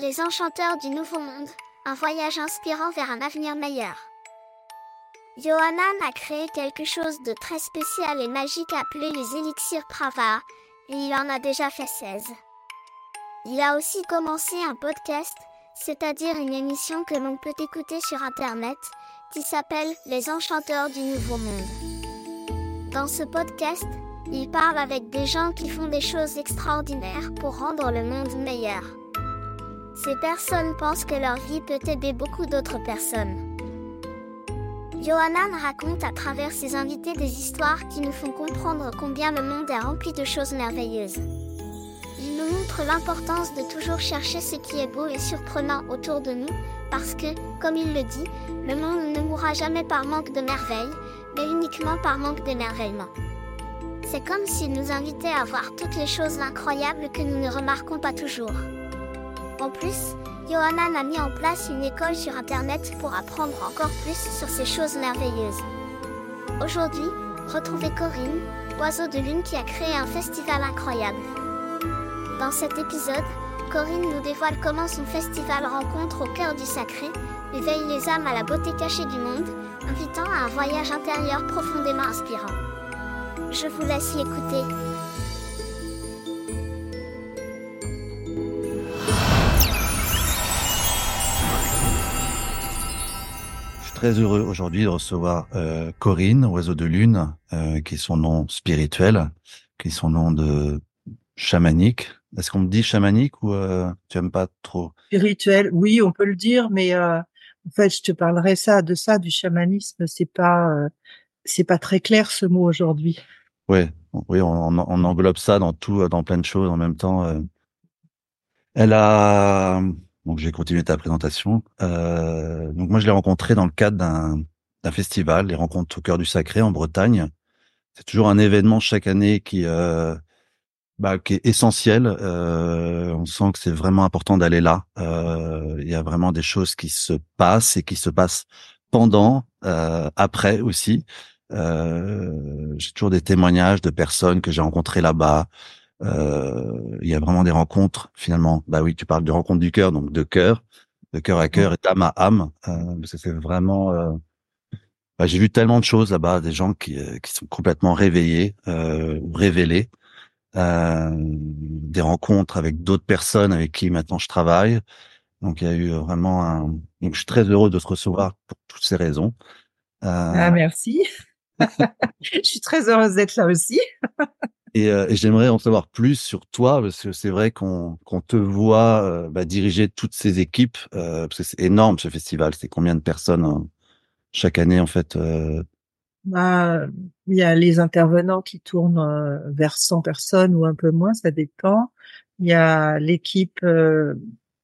Les enchanteurs du Nouveau Monde, un voyage inspirant vers un avenir meilleur. Johanan a créé quelque chose de très spécial et magique appelé les élixirs Prava, et il en a déjà fait 16. Il a aussi commencé un podcast, c'est-à-dire une émission que l'on peut écouter sur Internet, qui s'appelle Les Enchanteurs du Nouveau Monde. Dans ce podcast, il parle avec des gens qui font des choses extraordinaires pour rendre le monde meilleur. Ces personnes pensent que leur vie peut aider beaucoup d'autres personnes. Johanan raconte à travers ses invités des histoires qui nous font comprendre combien le monde est rempli de choses merveilleuses. Il nous montre l'importance de toujours chercher ce qui est beau et surprenant autour de nous, parce que, comme il le dit, le monde ne mourra jamais par manque de merveilles, mais uniquement par manque d'émerveillement. C'est comme s'il nous invitait à voir toutes les choses incroyables que nous ne remarquons pas toujours. En plus, Johanan a mis en place une école sur Internet pour apprendre encore plus sur ces choses merveilleuses. Aujourd'hui, retrouvez Corinne, oiseau de lune qui a créé un festival incroyable. Dans cet épisode, Corinne nous dévoile comment son festival rencontre au cœur du sacré, éveille les âmes à la beauté cachée du monde, invitant à un voyage intérieur profondément inspirant. Je vous laisse y écouter. Très heureux aujourd'hui de recevoir euh, Corinne, oiseau de lune, euh, qui est son nom spirituel, qui est son nom de chamanique. Est-ce qu'on me dit chamanique ou euh, tu aimes pas trop? Spirituel, oui, on peut le dire, mais en fait, je te parlerai ça de ça, du chamanisme. C'est pas, c'est pas très clair ce mot aujourd'hui. Ouais, oui, on, on, englobe ça dans tout, dans plein de choses en même temps. Elle a donc j'ai continué ta présentation. Euh, donc moi je l'ai rencontré dans le cadre d'un festival, les rencontres au cœur du sacré en Bretagne. C'est toujours un événement chaque année qui euh, bah, qui est essentiel. Euh, on sent que c'est vraiment important d'aller là. Euh, Il y a vraiment des choses qui se passent et qui se passent pendant, euh, après aussi. Euh, j'ai toujours des témoignages de personnes que j'ai rencontrées là-bas, il y a vraiment des rencontres finalement. Bah oui, tu parles de rencontres du cœur, donc de cœur, de cœur à cœur et d'âme à âme. Euh, parce que c'est vraiment. Euh, bah, j'ai vu tellement de choses là-bas, des gens qui, euh, qui sont complètement réveillés euh, ou révélés, euh, des rencontres avec d'autres personnes avec qui maintenant je travaille. Donc il y a eu vraiment un. Donc je suis très heureux de te recevoir pour toutes ces raisons. Euh, Ah, merci. je suis très heureuse d'être là aussi. Et, euh, et j'aimerais en savoir plus sur toi parce que c'est vrai qu'on qu'on te voit euh, bah, diriger toutes ces équipes euh, parce que c'est énorme ce festival. C'est combien de personnes hein, chaque année en fait euh, Bah, il y a les intervenants qui tournent euh, vers 100 personnes ou un peu moins, ça dépend. Il y a l'équipe euh,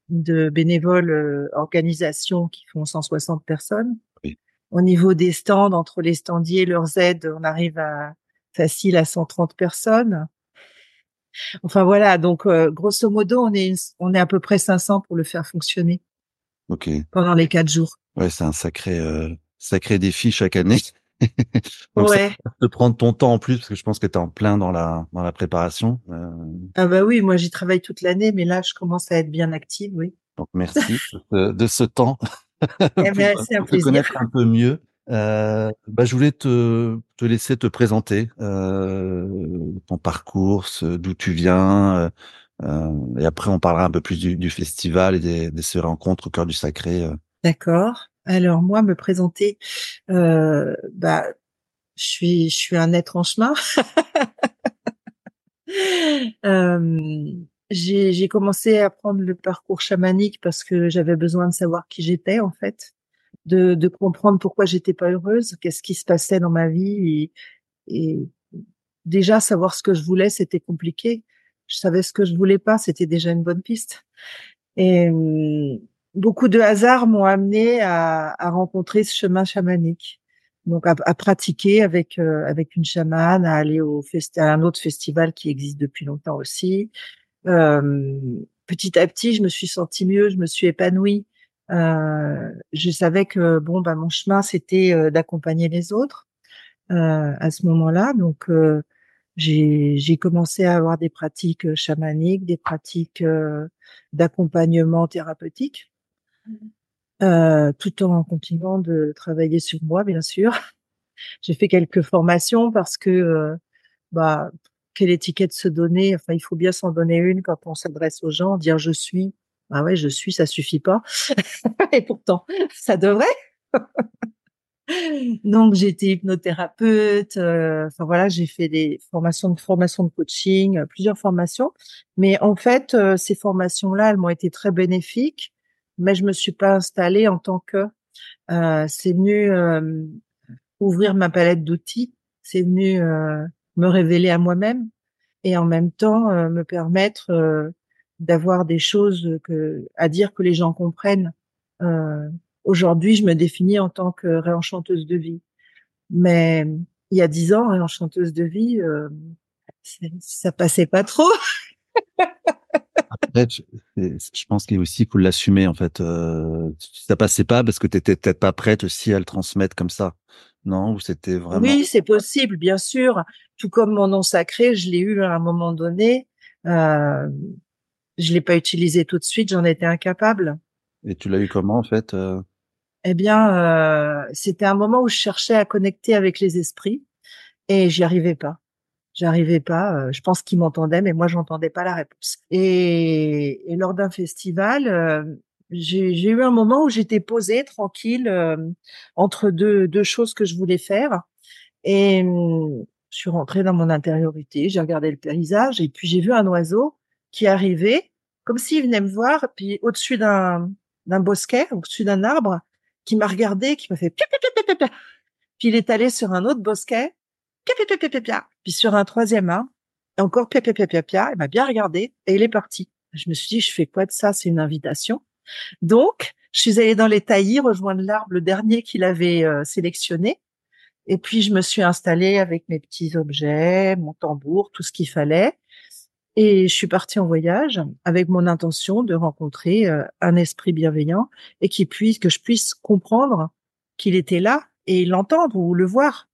de bénévoles euh, organisations qui font 160 personnes. Oui. Au niveau des stands, entre les standiers et leurs aides, on arrive à facile à 130 personnes. Enfin voilà, donc euh, grosso modo, on est une- on est à peu près 500 pour le faire fonctionner Ok, pendant les quatre jours. ouais, c'est un sacré euh, sacré défi chaque année. Donc ça ouais. va te prendre ton temps en plus parce que je pense que tu es en plein dans la dans la préparation. Euh, Ah bah oui, moi j'y travaille toute l'année, mais là je commence à être bien active, oui. donc merci de, ce- de ce temps Eh ben, pour, un pour te plaisir. connaître un peu mieux. Euh, bah, je voulais te, te laisser te présenter euh, ton parcours, d'où tu viens, euh, euh, et après on parlera un peu plus du, du festival et des, de ces rencontres au cœur du sacré. euh. D'accord. Alors moi me présenter, euh, bah je suis je suis un être en chemin. J'ai commencé à prendre le parcours chamanique parce que j'avais besoin de savoir qui j'étais en fait, de de comprendre pourquoi j'étais pas heureuse, qu'est-ce qui se passait dans ma vie et, et déjà savoir ce que je voulais c'était compliqué. Je savais ce que je voulais pas, c'était déjà une bonne piste. Et hum, beaucoup de hasards m'ont amené à, à rencontrer ce chemin chamanique. Donc à, à pratiquer avec euh, avec une chamane, à aller au à un autre festival qui existe depuis longtemps aussi. Euh, petit à petit, je me suis sentie mieux, je me suis épanouie. Euh, je savais que bon, bah mon chemin c'était euh, d'accompagner les autres euh, à ce moment-là. Donc euh, j'ai commencé à avoir des pratiques euh, chamaniques, des pratiques euh, d'accompagnement thérapeutique, mmh. euh, tout en continuant de travailler sur moi, bien sûr. J'ai fait quelques formations parce que, bah, quelle étiquette se donner? Enfin, il faut bien s'en donner une quand on s'adresse aux gens, dire je suis. Ah ouais, je suis, ça suffit pas. Et pourtant, ça devrait. Donc j'ai été hypnothérapeute. Euh, enfin voilà, j'ai fait des formations de formation de coaching, euh, plusieurs formations. Mais en fait, euh, ces formations-là, elles m'ont été très bénéfiques. Mais je me suis pas installée en tant que. c'est venu ouvrir ma palette d'outils. C'est venu me révéler à moi-même et en même temps me permettre d'avoir des choses que à dire que les gens comprennent. Aujourd'hui, je me définis en tant que réenchanteuse de vie. Mais il y a dix ans, réenchanteuse de vie, euh, ça passait pas trop. Après, je, je pense qu'il aussi faut l'assumer en fait. Euh, ça passait pas parce que tu étais peut-être pas prête aussi à le transmettre comme ça, non Ou c'était vraiment Oui, c'est possible, bien sûr. Tout comme mon nom sacré, je l'ai eu à un moment donné. Euh, je l'ai pas utilisé tout de suite, j'en étais incapable. Et tu l'as eu comment en fait euh? Eh bien, euh, c'était un moment où je cherchais à connecter avec les esprits et j'y arrivais pas. J'arrivais pas. Euh, je pense qu'ils m'entendaient, mais moi, j'entendais pas la réponse. Et, lors d'un festival, euh, j'ai eu un moment où j'étais posée, tranquille, entre deux, deux choses que je voulais faire. Et hum, je suis rentrée dans mon intériorité, j'ai regardé le paysage et puis j'ai vu un oiseau qui arrivait, comme s'il venait me voir, puis au-dessus d'un d'un bosquet, au-dessus d'un arbre, qui m'a regardé, qui m'a fait pia, pia, Puis il est allé sur un autre bosquet, Puis sur un troisième arbre, et encore pia, pia, pia, pia. Il m'a bien regardé et il est parti. Je me suis dit, je fais quoi de ça? C'est une invitation. Donc, je suis allée dans les taillis rejoindre l'arbre, le dernier qu'il avait euh, sélectionné. Et puis, je me suis installée avec mes petits objets, mon tambour, tout ce qu'il fallait. Et je suis partie en voyage avec mon intention de rencontrer euh, un esprit bienveillant et qui puisse que je puisse comprendre qu'il était là et l'entendre ou le voir.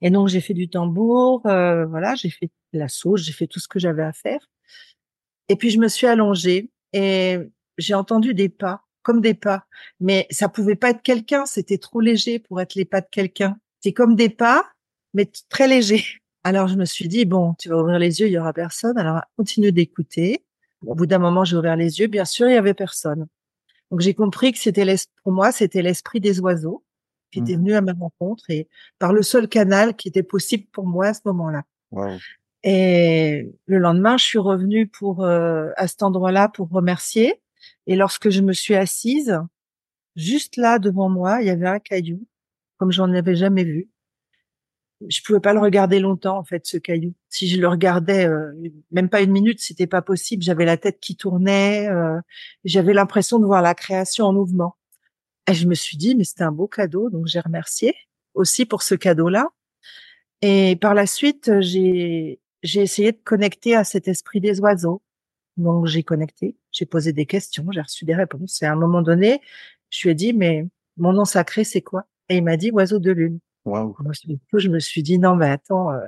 Et donc j'ai fait du tambour, euh, voilà, j'ai fait la sauce, j'ai fait tout ce que j'avais à faire. Et puis je me suis allongée et j'ai entendu des pas, comme des pas, mais ça pouvait pas être quelqu'un, c'était trop léger pour être les pas de quelqu'un. C'est comme des pas, mais très léger. Alors je me suis dit bon, tu vas ouvrir les yeux, il y aura personne. Alors continue d'écouter. Au bout d'un moment, j'ai ouvert les yeux. Bien sûr, il y avait personne. Donc j'ai compris que c'était pour moi, c'était l'esprit des oiseaux qui était mmh. venu à ma rencontre et par le seul canal qui était possible pour moi à ce moment-là. Et le lendemain, je suis revenue pour euh, à cet endroit-là pour remercier. Et lorsque je me suis assise, juste là devant moi, il y avait un caillou comme j'en avais jamais vu je pouvais pas le regarder longtemps en fait ce caillou. Si je le regardais euh, même pas une minute, c'était pas possible. J'avais la tête qui tournait, euh, j'avais l'impression de voir la création en mouvement. Et je me suis dit mais c'était un beau cadeau, donc j'ai remercié aussi pour ce cadeau-là. Et par la suite, j'ai j'ai essayé de connecter à cet esprit des oiseaux. Donc j'ai connecté, j'ai posé des questions, j'ai reçu des réponses. Et à un moment donné, je lui ai dit mais mon nom sacré c'est quoi? Et il m'a dit oiseau de lune. Je me suis dit non, mais attends, euh,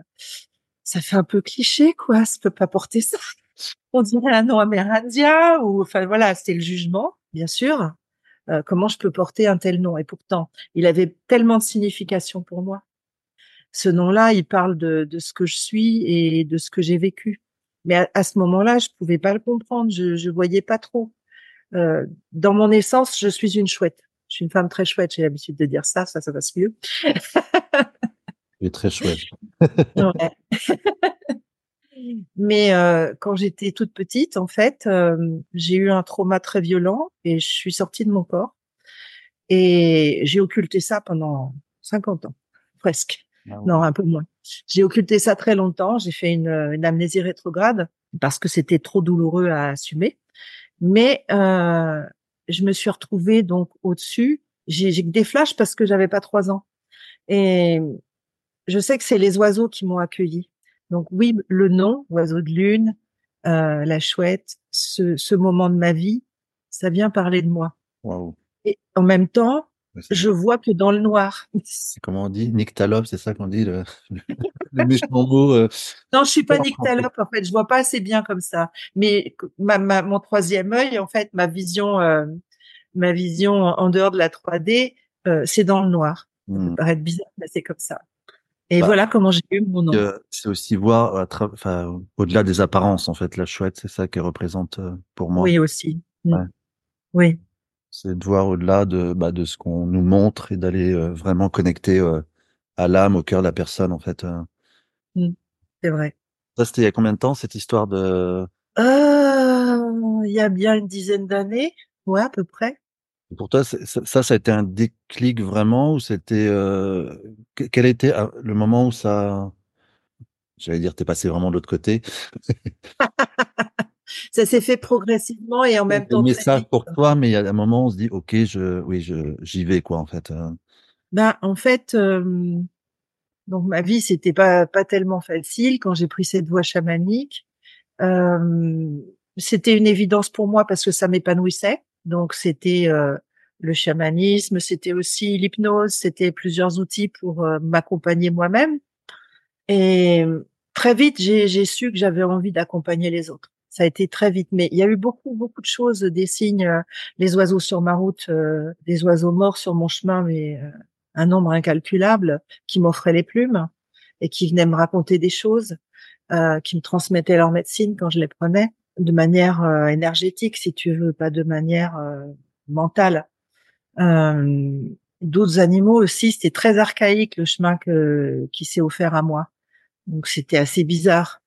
ça fait un peu cliché, quoi. Ça peut pas porter ça. On dirait un nom amérindien ou, enfin voilà, c'était le jugement, bien sûr. Euh, comment je peux porter un tel nom? Et pourtant, il avait tellement de signification pour moi. Ce nom-là, il parle de, de ce que je suis et de ce que j'ai vécu. Mais à, ce moment-là, je pouvais pas le comprendre. Je, je voyais pas trop. Euh, dans mon essence, je suis une chouette. Je suis une femme très chouette, j'ai l'habitude de dire ça, ça, ça passe mieux. est très chouette. Mais euh, quand j'étais toute petite, en fait, euh, j'ai eu un trauma très violent et je suis sortie de mon corps. Et j'ai occulté ça pendant 50 ans, presque. Ah non, un peu moins. J'ai occulté ça très longtemps. J'ai fait une, une amnésie rétrograde parce que c'était trop douloureux à assumer. Mais euh, je me suis retrouvée donc au-dessus. J'ai des flashs parce que j'avais pas trois ans. Et je sais que c'est les oiseaux qui m'ont accueilli. Donc oui, le nom, oiseau de lune, euh, la chouette, ce, ce, moment de ma vie, ça vient parler de moi. Et en même temps, je vois que dans le noir. C'est comment on dit? Nyctalope, c'est ça qu'on dit le, le méchant mot. Euh... Non, je suis pas nyctalope en fait. Je vois pas assez bien comme ça. Mais ma, ma mon troisième œil, en fait, ma vision, euh, ma vision en dehors de la 3D, euh, c'est dans le noir. Ça peut Hmm. paraître bizarre, mais c'est comme ça. Et Bah, voilà comment j'ai eu mon nom. C'est aussi voir, enfin, au-delà des apparences, en fait, la chouette, c'est ça qu'elle représente pour moi. Oui aussi. Mm. Ouais. Oui. C'est de voir au-delà de, bah, de ce qu'on nous montre et d'aller euh, vraiment connecter euh, à l'âme, au cœur de la personne, en fait. euh. C'est vrai. Ça, c'était il y a combien de temps, cette histoire de... Euh, il y a bien une dizaine d'années, ouais, à peu près. Pour toi, ça, ça, a été un déclic vraiment ou c'était... Que- Quel était euh, le moment où ça... J'allais dire, t'es passé vraiment de l'autre côté? Ça s'est fait progressivement et en même temps très message pour toi, mais il y a un moment où on se dit, ok, je, oui, je, j'y vais, quoi, en fait. euh. Ben, en fait, euh, donc ma vie c'était pas pas tellement facile quand j'ai pris cette voie chamanique. Euh, c'était une évidence pour moi parce que ça m'épanouissait. Donc c'était euh, le chamanisme, c'était aussi l'hypnose, c'était plusieurs outils pour euh, m'accompagner moi-même. Et très vite j'ai j'ai su que j'avais envie d'accompagner les autres. Ça a été très vite, mais il y a eu beaucoup beaucoup de choses, des signes, euh, les oiseaux sur ma route, euh, des oiseaux morts sur mon chemin, mais euh, un nombre incalculable qui m'offraient les plumes et qui venaient me raconter des choses, euh, qui me transmettaient leur médecine quand je les prenais, de manière euh, énergétique, si tu veux, pas de manière euh, mentale. D'autres animaux aussi, c'était très archaïque le chemin que, qui s'est offert à moi. Donc c'était assez bizarre.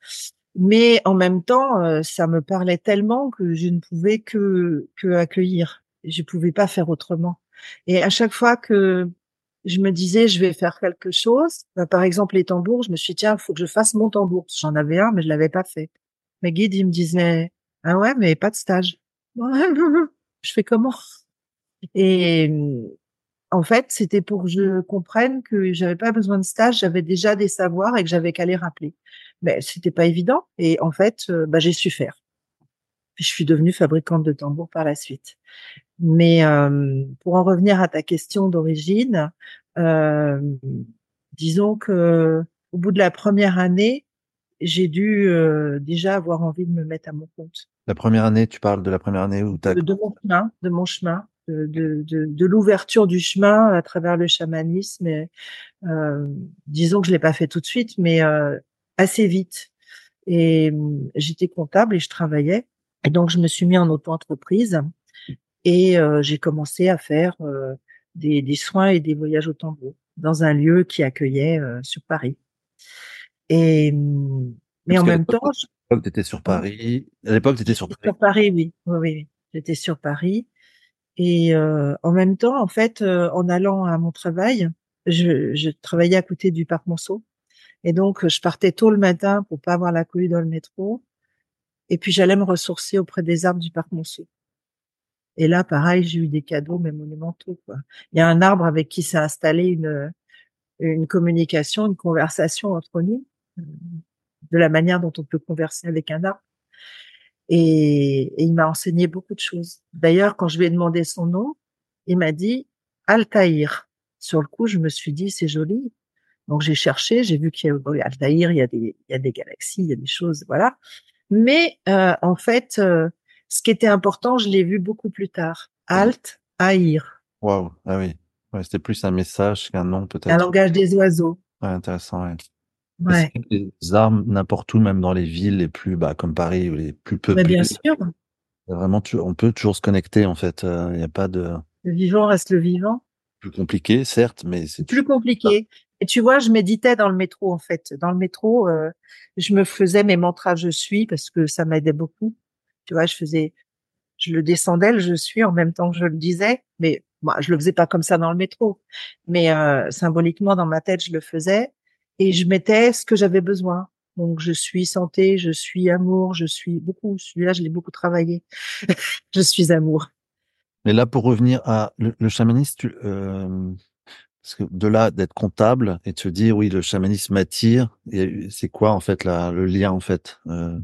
Mais en même temps, euh, ça me parlait tellement que je ne pouvais que, que accueillir. Je pouvais pas faire autrement. Et à chaque fois que je me disais, je vais faire quelque chose, bah, par exemple les tambours, je me suis dit, tiens, faut que je fasse mon tambour. J'en avais un, mais je l'avais pas fait. Mes guides, ils me disaient, ah ouais, mais pas de stage. je fais comment Et en fait, c'était pour que je comprenne que j'avais pas besoin de stage, j'avais déjà des savoirs et que j'avais qu'à les rappeler. Mais c'était pas évident. Et en fait, bah, j'ai su faire. Je suis devenue fabricante de tambours par la suite. Mais euh, pour en revenir à ta question d'origine, euh, disons que au bout de la première année, j'ai dû euh, déjà avoir envie de me mettre à mon compte. La première année, tu parles de la première année où t'as... De, de mon chemin, de mon chemin, de, de, de, de l'ouverture du chemin à travers le chamanisme. Et, euh, disons que je l'ai pas fait tout de suite, mais euh, assez vite. Et euh, j'étais comptable et je travaillais. Et donc je me suis mis en auto-entreprise et euh, j'ai commencé à faire euh, des, des soins et des voyages au tambour dans un lieu qui accueillait euh, sur Paris. Et mais Parce en même temps, l'époque, t'étais sur Paris. À l'époque, t'étais sur J'étais Paris. sur Paris, oui. Oui, oui, oui. J'étais sur Paris. Et euh, en même temps, en fait, euh, en allant à mon travail, je, je travaillais à côté du parc Monceau. Et donc, je partais tôt le matin pour pas avoir la cohue dans le métro. Et puis, j'allais me ressourcer auprès des arbres du parc Monceau. Et là, pareil, j'ai eu des cadeaux, mais monumentaux. Quoi. Il y a un arbre avec qui s'est installé une, une communication, une conversation entre nous, euh, de la manière dont on peut converser avec un arbre. Et, et il m'a enseigné beaucoup de choses. D'ailleurs, quand je lui ai demandé son nom, il m'a dit Altaïr. Sur le coup, je me suis dit c'est joli. Donc j'ai cherché, j'ai vu qu'il y a Altaïr, il y a des il y a des galaxies, il y a des choses, voilà. Mais euh, en fait, euh, ce qui était important, je l'ai vu beaucoup plus tard. Alt, Aïr, Waouh. Ah oui. Ouais, c'était plus un message qu'un nom, un peut-être. langage des oiseaux. Ouais, intéressant, ouais. Ouais. Les armes, n'importe où, même dans les villes les plus, bah, comme Paris, ou les plus Mais peuplées. bien sûr, Vraiment, tu, on peut toujours se connecter, en fait. Il n'y a pas de le vivant reste le vivant. plus compliqué, certes, mais c'est plus compliqué. Et tu vois, je méditais dans le métro en fait. Dans le métro, euh, je me faisais mes mantras je suis parce que ça m'aidait beaucoup. Tu vois, je faisais, je le descendais le je suis en même temps que je le disais, mais moi je le faisais pas comme ça dans le métro, mais euh, symboliquement dans ma tête je le faisais et je mettais ce que j'avais besoin. Donc je suis santé, je suis amour, je suis beaucoup. Celui-là je l'ai beaucoup travaillé. je suis amour. Mais là, pour revenir à le, le tu, euh, parce que de là d'être comptable et de se dire oui, le chamanisme m'attire, c'est quoi en fait le lien en fait euh,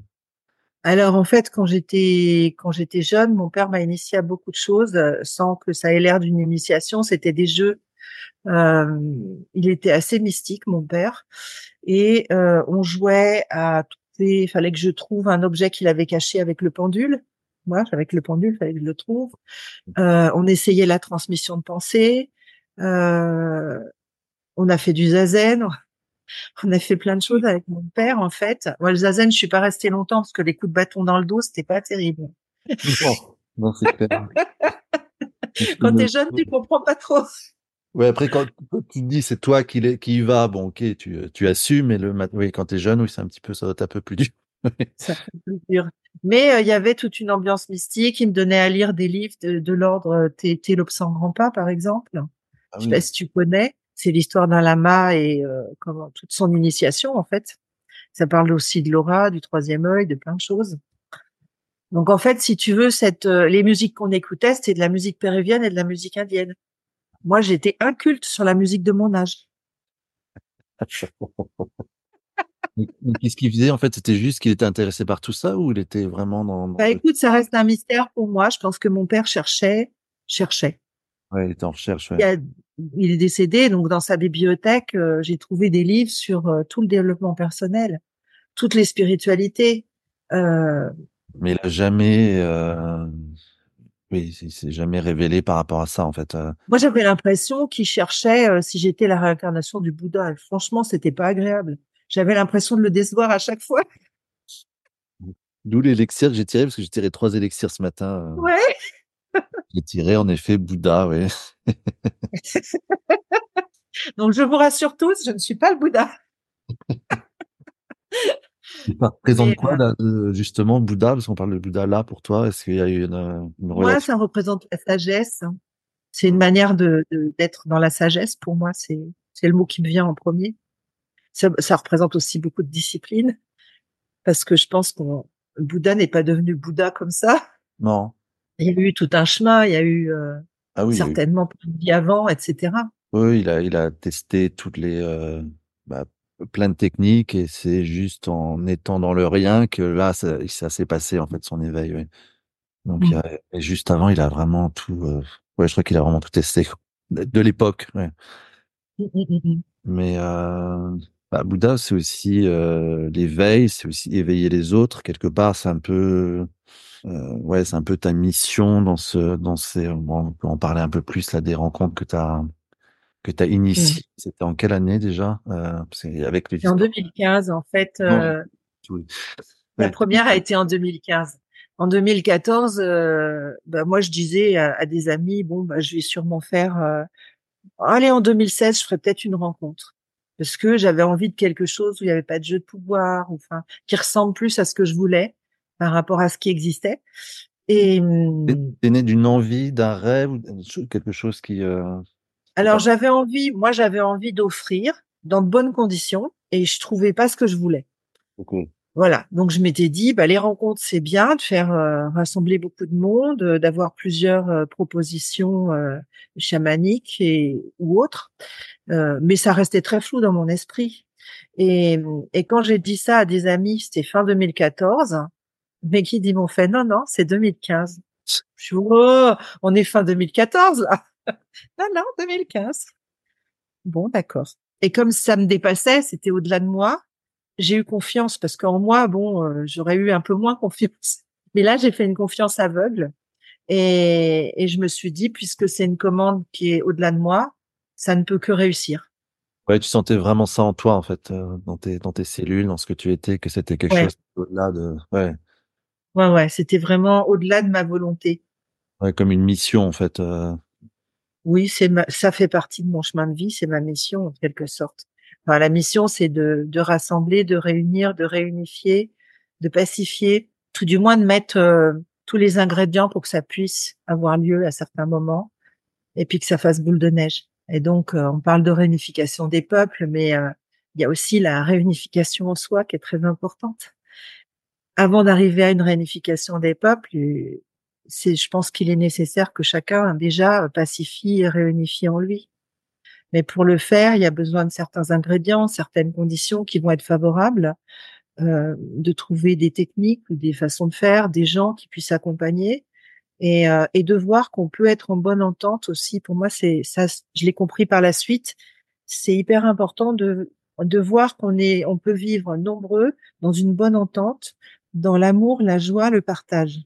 Alors en fait, quand j'étais quand j'étais jeune, mon père m'a initié à beaucoup de choses euh, sans que ça ait l'air d'une initiation. C'était des jeux. Euh, il était assez mystique, mon père, et on jouait à. Il fallait que je trouve un objet qu'il avait caché avec le pendule. Moi, avec le pendule, il fallait que je le trouve. On essayait la transmission de pensée. Euh, on a fait du zazen. On a fait plein de choses avec mon père, en fait. Moi, le zazen, je suis pas restée longtemps parce que les coups de bâton dans le dos, c'était pas terrible. Non, c'est clair. quand t'es jeune, tu comprends pas trop. Ouais, après, quand, tu dis c'est toi qui, qui y va, bon, ok, tu, tu assumes, mais le, oui, quand t'es jeune, oui, c'est un petit peu, ça doit être un peu plus dur. ça plus dur. Mais euh, il y avait toute une ambiance mystique. Il me donnait à lire des livres de, de l'ordre T'es l'obscent grand pas, par exemple. Ah, Je sais pas si tu connais. C'est l'histoire d'un lama et euh, comment toute son initiation en fait. Ça parle aussi de l'aura, du troisième œil, de plein de choses. Donc en fait, si tu veux, cette euh, les musiques qu'on écoutait, c'était de la musique péruvienne et de la musique indienne. Moi, j'étais inculte sur la musique de mon âge. Qu'est-ce qu'il faisait en fait? C'était juste qu'il était intéressé par tout ça ou il était vraiment dans, Bah écoute, ça reste un mystère pour moi. Je pense que mon père cherchait, cherchait. Ouais, il était en recherche. Ouais. Il, est décédé, donc dans sa bibliothèque, euh, j'ai trouvé des livres sur euh, tout le développement personnel, toutes les spiritualités. Euh... Mais il a jamais, euh... oui, il s'est jamais révélé par rapport à ça en fait. Moi, j'avais l'impression qu'il cherchait si j'étais la réincarnation du Bouddha. Franchement, c'était pas agréable. J'avais l'impression de le décevoir à chaque fois. D'où l'élixir que j'ai tiré parce que j'ai tiré trois élixirs ce matin. Ouais. J'ai tiré en effet Bouddha, oui. Donc je vous rassure tous, je ne suis pas le Bouddha. Ça représente quoi là, justement Bouddha Parce qu'on parle de Bouddha là pour toi. Est-ce qu'il y a une, une Moi, ça représente la sagesse. C'est une manière de d'être dans la sagesse. Pour moi, c'est c'est le mot qui me vient en premier. Ça, ça, représente aussi beaucoup de discipline parce que je pense que Bouddha n'est pas devenu Bouddha comme ça. Non. Il y a eu tout un chemin, il y a eu euh, ah oui, certainement plus de vie avant, etc. Oui, il a, il a testé toutes les, euh, bah, plein de techniques et c'est juste en étant dans le rien que là, ça, ça s'est passé en fait son éveil. Oui. Donc, mmh. et juste avant, il a vraiment tout. Euh, ouais, je crois qu'il a vraiment tout testé de l'époque. Ouais. Mmh, mmh, Mais euh, bah, Bouddha, c'est aussi euh, l'éveil, c'est aussi éveiller les autres. Quelque part, c'est un peu euh, ouais, c'est un peu ta mission dans ce, dans ces, bon, on peut en parler un peu plus là des rencontres que tu as, que tu as initiées. Mmh. C'était en quelle année déjà? Euh, avec les En 2015, en fait. Euh, La première a été en 2015. En 2014, euh, bah, moi je disais à, des amis, bon, bah, je vais sûrement faire. Euh, allez, en 2016, je ferai peut-être une rencontre parce que j'avais envie de quelque chose où il n'y avait pas de jeu de pouvoir, enfin, qui ressemble plus à ce que je voulais par rapport à ce qui existait. Et hum, t'es né d'une envie, d'un rêve, quelque chose qui. Euh... Alors j'avais envie, moi j'avais envie d'offrir dans de bonnes conditions et je trouvais pas ce que je voulais. Okay. Voilà, donc je m'étais dit, bah, les rencontres c'est bien de faire euh, rassembler beaucoup de monde, euh, d'avoir plusieurs euh, propositions chamaniques et ou autres, mais ça restait très flou dans mon esprit. Et, et quand j'ai dit ça à des amis, c'était fin 2014, mais qui dit m'ont fait non non c'est 2015 je suis oh, on est fin 2014 là. Non non 2015 bon d'accord. Et comme ça me dépassait c'était au-delà de moi j'ai eu confiance parce qu'en moi bon euh, j'aurais eu un peu moins confiance mais là j'ai fait une confiance aveugle et, et je me suis dit puisque c'est une commande qui est au-delà de moi ça ne peut que réussir ouais tu sentais vraiment ça en toi en fait euh, dans tes dans tes cellules dans ce que tu étais que c'était quelque chose au-delà de ouais Ouais, ouais, c'était vraiment au-delà de ma volonté. Ouais, comme une mission en fait. Euh... Oui, c'est ça fait partie de mon chemin de vie, c'est ma mission en quelque sorte. La mission, c'est de, de rassembler, de réunir, de réunifier, de pacifier, tout du moins de mettre euh, tous les ingrédients pour que ça puisse avoir lieu à certains moments, et puis que ça fasse boule de neige. Et donc, euh, on parle de réunification des peuples, mais euh, il y a aussi la réunification en soi qui est très importante avant d'arriver à une réunification des peuples, c'est, je pense qu'il est nécessaire que chacun déjà pacifie et réunifie en lui. Mais pour le faire, il y a besoin de certains ingrédients, certaines conditions qui vont être favorables. euh, de trouver des techniques ou des façons de faire, des gens qui puissent accompagner et, euh, et de voir qu'on peut être en bonne entente aussi. Pour moi, c'est ça, je l'ai compris par la suite. C'est hyper important de de voir qu'on est, on peut vivre nombreux dans une bonne entente, dans l'amour, la joie, le partage.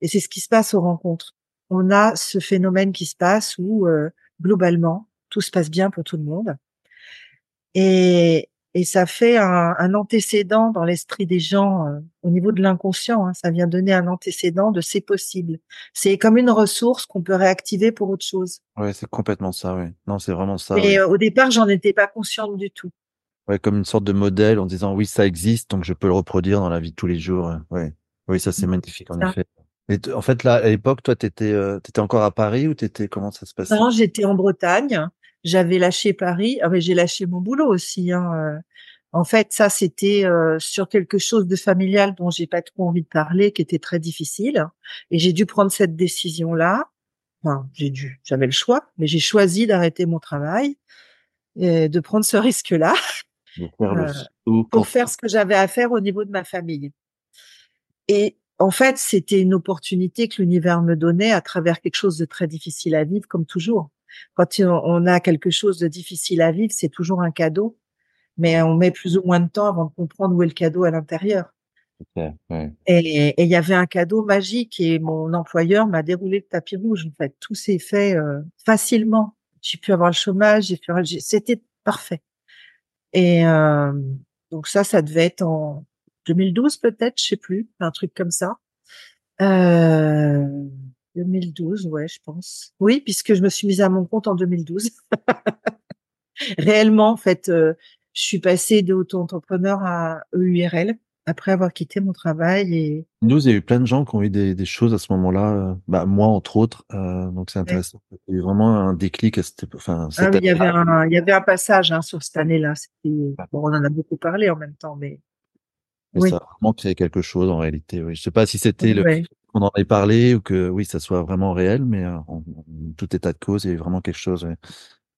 Et c'est ce qui se passe aux rencontres. On a ce phénomène qui se passe où euh, globalement tout se passe bien pour tout le monde. Et, et ça fait un, un antécédent dans l'esprit des gens euh, au niveau de l'inconscient. Hein, ça vient donner un antécédent de c'est possible. C'est comme une ressource qu'on peut réactiver pour autre chose. Ouais, c'est complètement ça. Oui. Non, c'est vraiment ça. Et euh, au départ, j'en étais pas consciente du tout. Ouais, comme une sorte de modèle en disant oui, ça existe, donc je peux le reproduire dans la vie de tous les jours. Ouais. Oui, ça c'est mmh, magnifique en effet. Et en fait, là, à l'époque, toi, t'étais, euh, étais encore à Paris ou t'étais comment ça se passait? Non, j'étais en Bretagne. J'avais lâché Paris. Ah, mais j'ai lâché mon boulot aussi. Hein. Euh. En fait, ça, c'était euh, sur quelque chose de familial dont j'ai pas trop envie de parler, qui était très difficile. Et j'ai dû prendre cette décision-là. Enfin, j'ai dû, j'avais le choix, mais j'ai choisi d'arrêter mon travail et de prendre ce risque-là. Euh, pour faire ce que j'avais à faire au niveau de ma famille. Et en fait, c'était une opportunité que l'univers me donnait à travers quelque chose de très difficile à vivre, comme toujours. Quand on a quelque chose de difficile à vivre, c'est toujours un cadeau, mais on met plus ou moins de temps avant de comprendre où est le cadeau à l'intérieur. Et il y avait un cadeau magique et mon employeur m'a déroulé le tapis rouge. En fait, tout s'est fait euh, facilement. J'ai pu avoir le chômage, j'ai pu, c'était parfait. Et euh, donc ça, ça devait être en 2012 peut-être, je sais plus, un truc comme ça. Euh, 2012, ouais, je pense. Oui, puisque je me suis mise à mon compte en 2012. Réellement, en fait, euh, je suis passée de auto-entrepreneur à EURL après avoir quitté mon travail. Et... Nous, il y a eu plein de gens qui ont eu des, des choses à ce moment-là. Euh, bah, moi, entre autres. Euh, donc, c'est intéressant. Il y a eu vraiment un déclic à cette enfin, ah, il, y avait un, il y avait un passage hein, sur cette année-là. Bon, on en a beaucoup parlé en même temps, mais... oui. Ça a vraiment créé quelque chose en réalité. Oui. Je sais pas si c'était le qu'on en ait parlé ou que oui, ça soit vraiment réel, mais euh, en, tout état de cause, il y a vraiment quelque chose. Oui.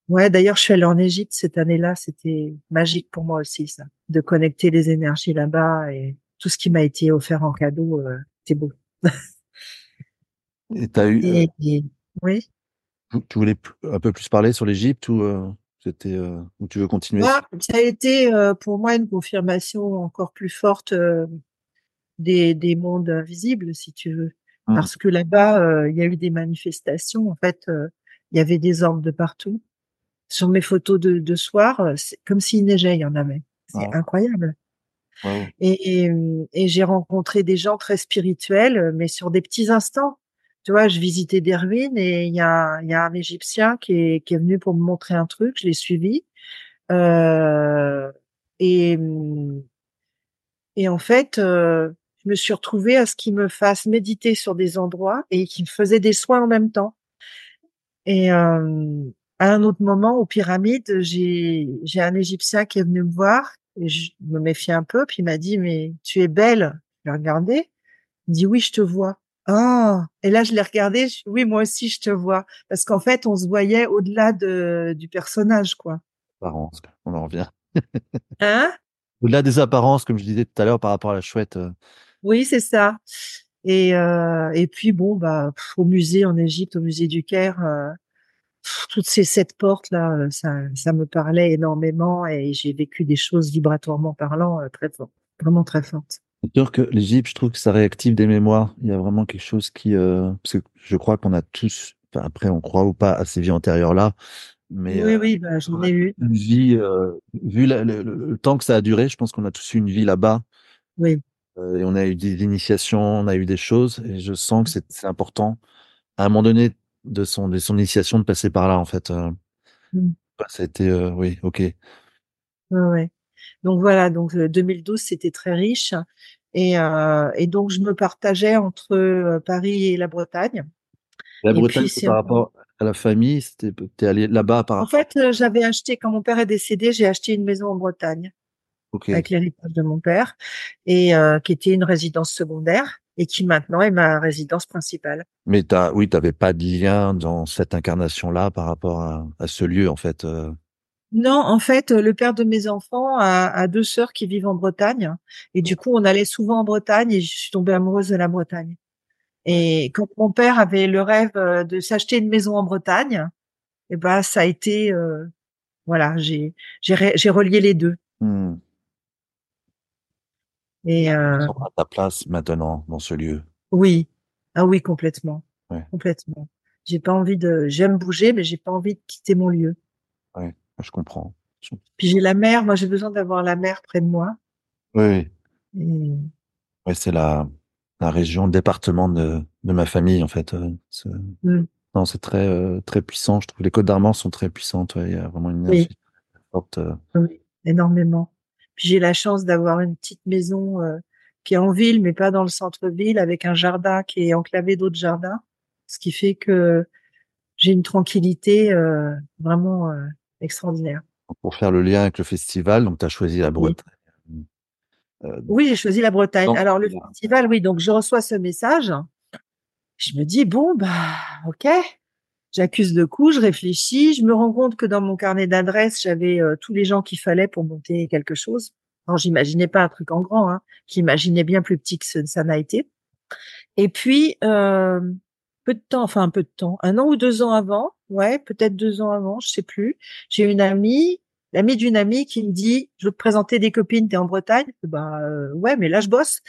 Ouais, d'ailleurs, je suis allée en Égypte cette année-là. C'était magique pour moi aussi, ça, de connecter les énergies là-bas et tout ce qui m'a été offert en cadeau, euh, c'était beau. et t'as eu. Euh, oui. Tu voulais un peu plus parler sur l'Égypte ou euh, c'était euh, ou tu veux continuer? Ça a été pour moi une confirmation encore plus forte des, des mondes invisibles, si tu veux, mmh. parce que là-bas, il y a eu des manifestations. En fait, il y avait des orbes de partout sur mes photos de, de soir, euh, c'est comme s'il neigeait, il y en avait. C'est incroyable. Et, et, j'ai rencontré des gens très spirituels, mais sur des petits instants. Tu vois, je visitais des ruines et il y a, y a un Égyptien qui est, qui est venu pour me montrer un truc. Je l'ai suivi. Euh, et, et en fait, euh, je me suis retrouvée à ce qu'il me fasse méditer sur des endroits et qu'il me faisait des soins en même temps. Et, euh, à un autre moment, aux pyramides, j'ai, un Égyptien qui est venu me voir et je me méfie un peu, puis il m'a dit, mais tu es belle. Je l'ai regardé. Il dit, oui, je te vois. Ah, et là, je l'ai regardé. oui, moi aussi, je te vois. Parce qu'en fait, on se voyait au-delà de, du personnage, quoi. Apparence, on en revient. hein? Au-delà des apparences, comme je disais tout à l'heure par rapport à la chouette. Euh. Oui, c'est ça. Et, euh, et puis, bon, bah, au musée en Égypte, au musée du Caire, euh, toutes ces sept portes là, euh, ça, ça me parlait énormément et j'ai vécu des choses vibratoirement parlant euh, très fortes, vraiment très fortes. C'est sûr que l'Égypte, je trouve que ça réactive des mémoires. Il y a vraiment quelque chose qui, parce que je crois qu'on a tous, enfin, après on croit ou pas à ces vies antérieures là, mais oui, oui, bah, j'en ai eu une vie, vu le, temps que ça a duré, je pense qu'on a tous eu une vie là-bas. Oui. Et on a eu des initiations, on a eu des choses, et je sens que c'est important. À un moment donné, de son de son initiation de passer par là en fait. Euh. Mmh. Bah, ça a été euh, oui, ok. Ouais, Donc voilà, donc 2012 euh, c'était très riche et euh, et donc je me partageais entre Paris et la Bretagne. La Bretagne, par rapport à la famille, c'était allé là-bas par. En fait, j'avais acheté quand mon père est décédé, j'ai acheté une maison en Bretagne. Avec l'héritage de mon père et euh, qui était une résidence secondaire et qui maintenant est ma résidence principale. Mais t'as, oui, t'avais pas de lien dans cette incarnation-là par rapport à, à, ce lieu, en fait. Euh... Non, en fait, le père de mes enfants a, a, deux sœurs qui vivent en Bretagne. Et du coup, on allait souvent en Bretagne et je suis tombée amoureuse de la Bretagne. Et quand mon père avait le rêve de s'acheter une maison en Bretagne, et eh ben ça a été euh, voilà, j'ai j'ai relié les deux. Mmh. Et euh, à ta place maintenant dans ce lieu. Oui, ah oui complètement, ouais. complètement. J'ai pas envie de, j'aime bouger, mais j'ai pas envie de quitter mon lieu. Ouais, je comprends. Puis j'ai la mer, moi j'ai besoin d'avoir la mer près de moi. Oui. Et... Ouais, c'est la la région, le département de de ma famille en fait. Euh, mmh. Non, c'est très euh, très puissant. Je trouve les Côtes d'Armor sont très puissantes. Ouais. Il y a vraiment une énergie oui. forte. Euh. Oui, énormément. J'ai la chance d'avoir une petite maison euh, qui est en ville, mais pas dans le centre-ville, avec un jardin qui est enclavé d'autres jardins, ce qui fait que j'ai une tranquillité euh, vraiment euh, extraordinaire. Pour faire le lien avec le festival, donc tu as choisi la Bretagne. Oui, oui j'ai choisi la Bretagne. Donc, Alors le festival, oui, donc je reçois ce message. Je me dis bon bah ok, j'accuse le coup, je réfléchis, je me rends compte que dans mon carnet d'adresses, j'avais euh, tous les gens qu'il fallait pour monter quelque chose. Alors j'imaginais pas un truc en grand, hein. j'imaginais bien plus petit que ça n'a été. Et puis euh, peu de temps, enfin un peu de temps, un an ou deux ans avant, ouais, peut-être deux ans avant, je sais plus, j'ai une amie, l'amie d'une amie qui me dit, je veux te présenter des copines, t'es en Bretagne, bah euh, ouais, mais là je bosse.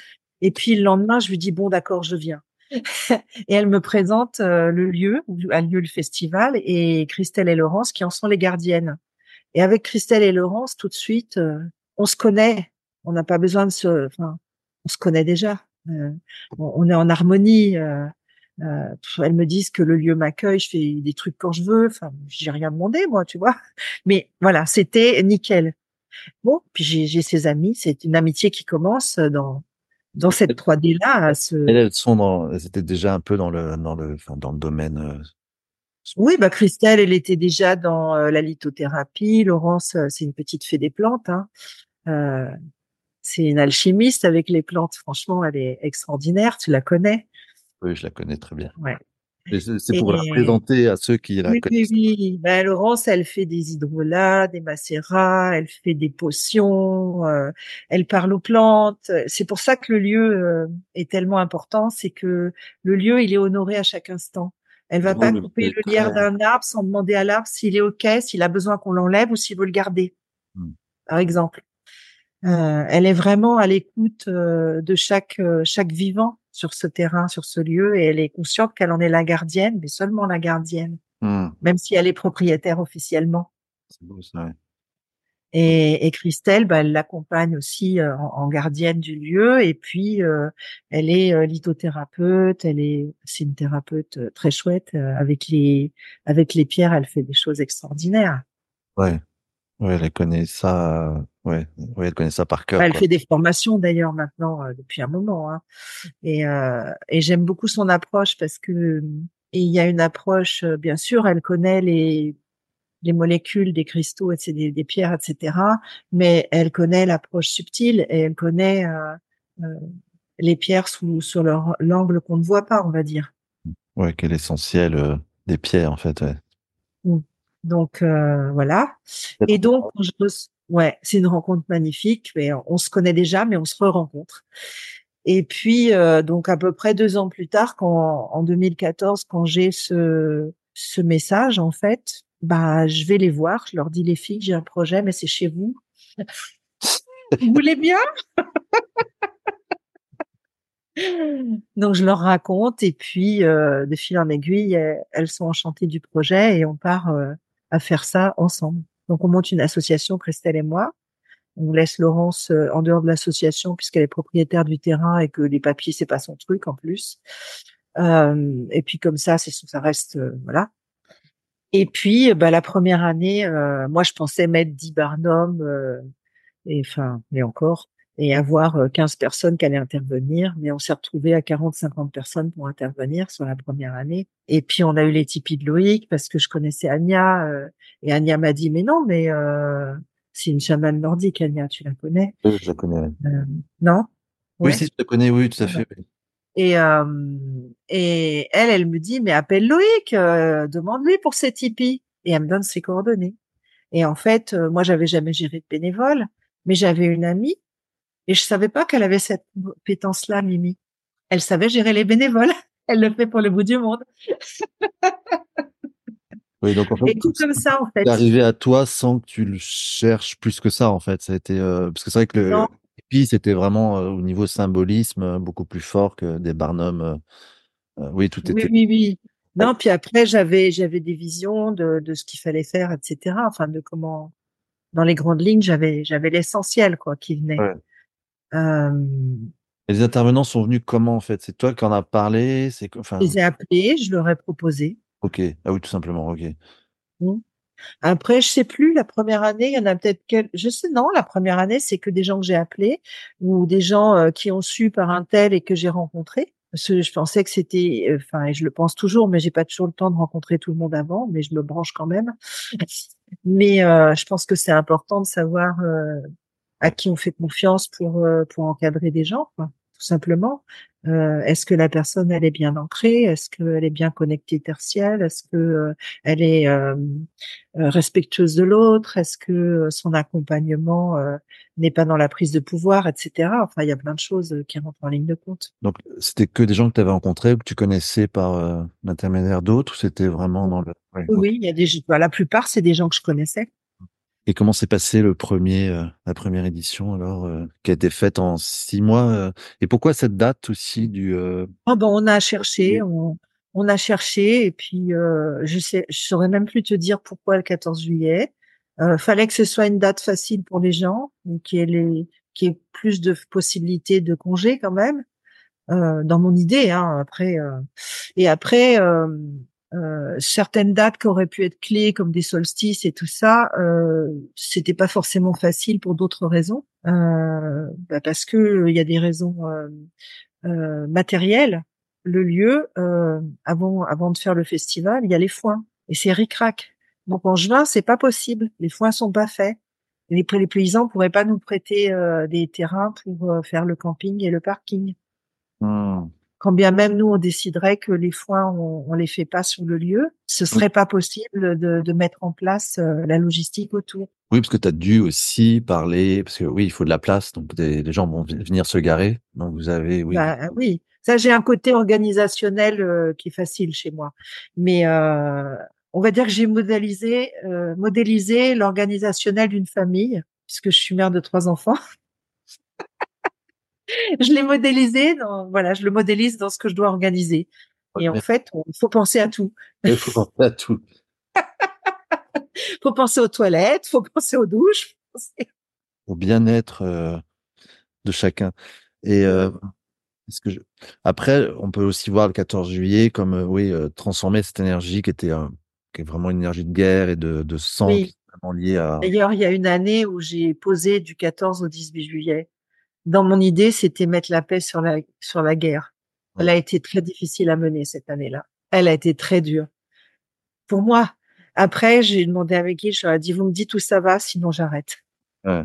Et puis le lendemain, je lui dis bon d'accord, je viens. Et elle me présente euh, le lieu où a lieu le festival et Christelle et Laurence qui en sont les gardiennes. Et avec Christelle et Laurence, tout de suite, euh, on se connaît. On n'a pas besoin de se, enfin, on se connaît déjà. Euh, on, est en harmonie. Euh, elles me disent que le lieu m'accueille, je fais des trucs quand je veux. Enfin, j'ai rien demandé moi, tu vois. Mais voilà, c'était nickel. Bon, puis j'ai ces amis. C'est une amitié qui commence dans dans cette 3D là elles sont dans elles étaient déjà un peu dans le dans le enfin, dans le domaine euh... oui bah Christelle elle était déjà dans euh, la lithothérapie. Laurence euh, c'est une petite fée des plantes hein. euh, c'est une alchimiste avec les plantes. Franchement elle est extraordinaire tu la connais? Oui je la connais très bien. Ouais c'est pour la présenter à ceux qui la oui, connaissent. Oui, oui. Ben, Laurence, elle fait des hydrolats, des macérats, elle fait des potions, euh, elle parle aux plantes. C'est pour ça que le lieu euh, est tellement important, c'est que le lieu, il est honoré à chaque instant. Elle va pas couper le lierre d'un arbre sans demander à l'arbre s'il est OK, s'il a besoin qu'on l'enlève ou s'il veut le garder, hmm. par exemple. Euh, elle est vraiment à l'écoute de chaque chaque vivant sur ce terrain, sur ce lieu, et elle est consciente qu'elle en est la gardienne, mais seulement la gardienne, mmh. même si elle est propriétaire officiellement. C'est beau ça. Ouais. Et, et, Christelle, bah, elle l'accompagne aussi euh, en, en, gardienne du lieu, et puis euh, elle est euh, lithothérapeute, elle est, c'est une thérapeute très chouette avec les avec les pierres, elle fait des choses extraordinaires. Ouais, ouais, elle connaît ça Ouais, ouais, elle connaît ça par cœur. Elle quoi. fait des formations d'ailleurs maintenant euh, depuis un moment. Hein. Et, euh, et j'aime beaucoup son approche parce que il y a une approche, euh, bien sûr, elle connaît les les molécules des cristaux, etc., des, des pierres, etc. Mais elle connaît l'approche subtile et elle connaît euh, euh, les pierres sous sur leur l'angle qu'on ne voit pas, on va dire. Ouais, quel est l'essentiel euh, des pierres en fait. Ouais. Mmh. Donc voilà. Et donc je Ouais, c'est une rencontre magnifique. Mais on se connaît déjà, mais on se re-rencontre. Et puis, euh, donc à peu près deux ans plus tard, quand en 2014, quand j'ai ce ce message, en fait, bah je vais les voir. Je leur dis les filles, j'ai un projet, mais c'est chez vous. vous voulez bien? Donc je leur raconte et puis euh, de fil en aiguille, elles sont enchantées du projet et on part euh, à faire ça ensemble. Donc on monte une association, Christelle et moi. On laisse Laurence euh, en dehors de l'association puisqu'elle est propriétaire du terrain et que les papiers c'est pas son truc en plus. Euh, et puis comme ça, c'est ça reste euh, voilà. Et puis bah, la première année, euh, moi je pensais mettre 10 barnums et enfin et encore et avoir 15 personnes qui allaient intervenir, mais on s'est retrouvé à 40-50 personnes pour intervenir sur la première année. Et puis on a eu les tipis de Loïc parce que je connaissais Anya et Anya m'a dit mais non mais euh, c'est une chamane nordique Anya, tu la connais? Oui, je la connais. Euh, non? Oui, si je la connais, oui, tout à fait. Et euh, et elle, elle me dit mais appelle Loïc, demande-lui pour ses tipis et elle me donne ses coordonnées. Et en fait, euh, moi, j'avais jamais géré de bénévole, mais j'avais une amie et je savais pas qu'elle avait cette compétence-là, Mimi. Elle savait gérer les bénévoles. Elle le fait pour le bout du monde. Oui, donc en fait, Et tout comme ça, en fait. arrivé à toi sans que tu le cherches plus que ça, en fait. Ça a été, euh, parce que c'est vrai que le Non. hippie, c'était vraiment euh, au niveau symbolisme euh, beaucoup plus fort que des Barnum. euh, oui, tout Oui, était. oui, oui. Non, puis après, j'avais, j'avais des visions de, de ce qu'il fallait faire, etc. Enfin, de comment, dans les grandes lignes, j'avais, j'avais l'essentiel, quoi, qui venait. Ouais. Euh, Et les intervenants sont venus comment, en fait? C'est toi qui en as parlé? C'est? Enfin, je les ai appelés, je leur ai proposé. ok. Ah oui, tout simplement. Ok. Après, je sais plus, la première année, il y en a peut-être quel, je sais, non, la première année, c'est que des gens que j'ai appelés ou des gens euh, qui ont su par un tel et que j'ai. Parce que je pensais que c'était, euh, enfin, et je le pense toujours, mais j'ai pas toujours le temps de rencontrer tout le monde avant, mais je me branche quand même. Mais euh, je pense que c'est important de savoir à qui on fait confiance pour euh, pour encadrer des gens, quoi, tout simplement. Euh, est-ce que la personne elle est bien ancrée? Est-ce qu'elle est bien connectée tertielle Est-ce que euh, elle est euh, euh, respectueuse de l'autre? Est-ce que euh, son accompagnement euh, n'est pas dans la prise de pouvoir, etc. Enfin, il y a plein de choses qui rentrent en ligne de compte. Donc, c'était que des gens que tu avais rencontrés ou que tu connaissais par euh, l'intermédiaire d'autres ou c'était vraiment dans le. Oui, il y a des bah, la plupart c'est des gens que je connaissais. Et comment s'est passé le premier, euh, la première édition alors, euh, qui a été faite en six mois euh, Et pourquoi cette date aussi du euh, Ah ben, on a cherché, on, on a cherché et puis euh, je sais, je saurais même plus te dire pourquoi le 14 juillet. Euh, fallait que ce soit une date facile pour les gens, qui ait les, qui ait plus de possibilités de congés quand même. Euh, dans mon idée, hein, après. euh, et après, euh, certaines dates qui auraient pu être clés, comme des solstices et tout ça, euh, c'était pas forcément facile pour d'autres raisons, euh, bah, parce que euh, il y a des raisons euh, matérielles. Le lieu, avant avant de faire le festival, il y a les foins et c'est ric-rac. Donc en juin, c'est pas possible. Les foins sont pas faits. Les, les paysans pourraient pas nous prêter des terrains pour faire le camping et le parking hmm, quand bien même nous on déciderait que les foins on, on les fait pas sur le lieu, ce serait pas possible de, de mettre en place euh, la logistique autour. Oui, parce que tu as dû aussi parler, parce que oui, il faut de la place, donc des, les gens vont venir se garer. Donc vous avez, oui. Bah, oui, ça j'ai un côté organisationnel euh, qui est facile chez moi, mais euh, on va dire que j'ai modélisé euh, modélisé l'organisationnel d'une famille puisque je suis mère de trois enfants. Je l'ai modélisé dans voilà, je le modélise dans ce que je dois organiser. Et en fait, il faut penser à tout. Il faut penser à tout. faut penser aux toilettes, faut penser aux douches. faut penser- au bien-être euh, de chacun. Et euh, est-ce que je... après, on peut aussi voir le 14 juillet comme euh, oui transformer cette énergie qui était qui est vraiment une énergie de guerre et de, de sang Oui. qui est vraiment liée à D'ailleurs, il y a une année où j'ai posé du 14 au 18 juillet. Dans mon idée, c'était mettre la paix sur la sur la guerre. Elle a été très difficile à mener cette année-là. Elle a été très dure. Pour moi, après, j'ai demandé avec qui, je leur ai dit, vous me dites où ça va, sinon j'arrête. Ouais.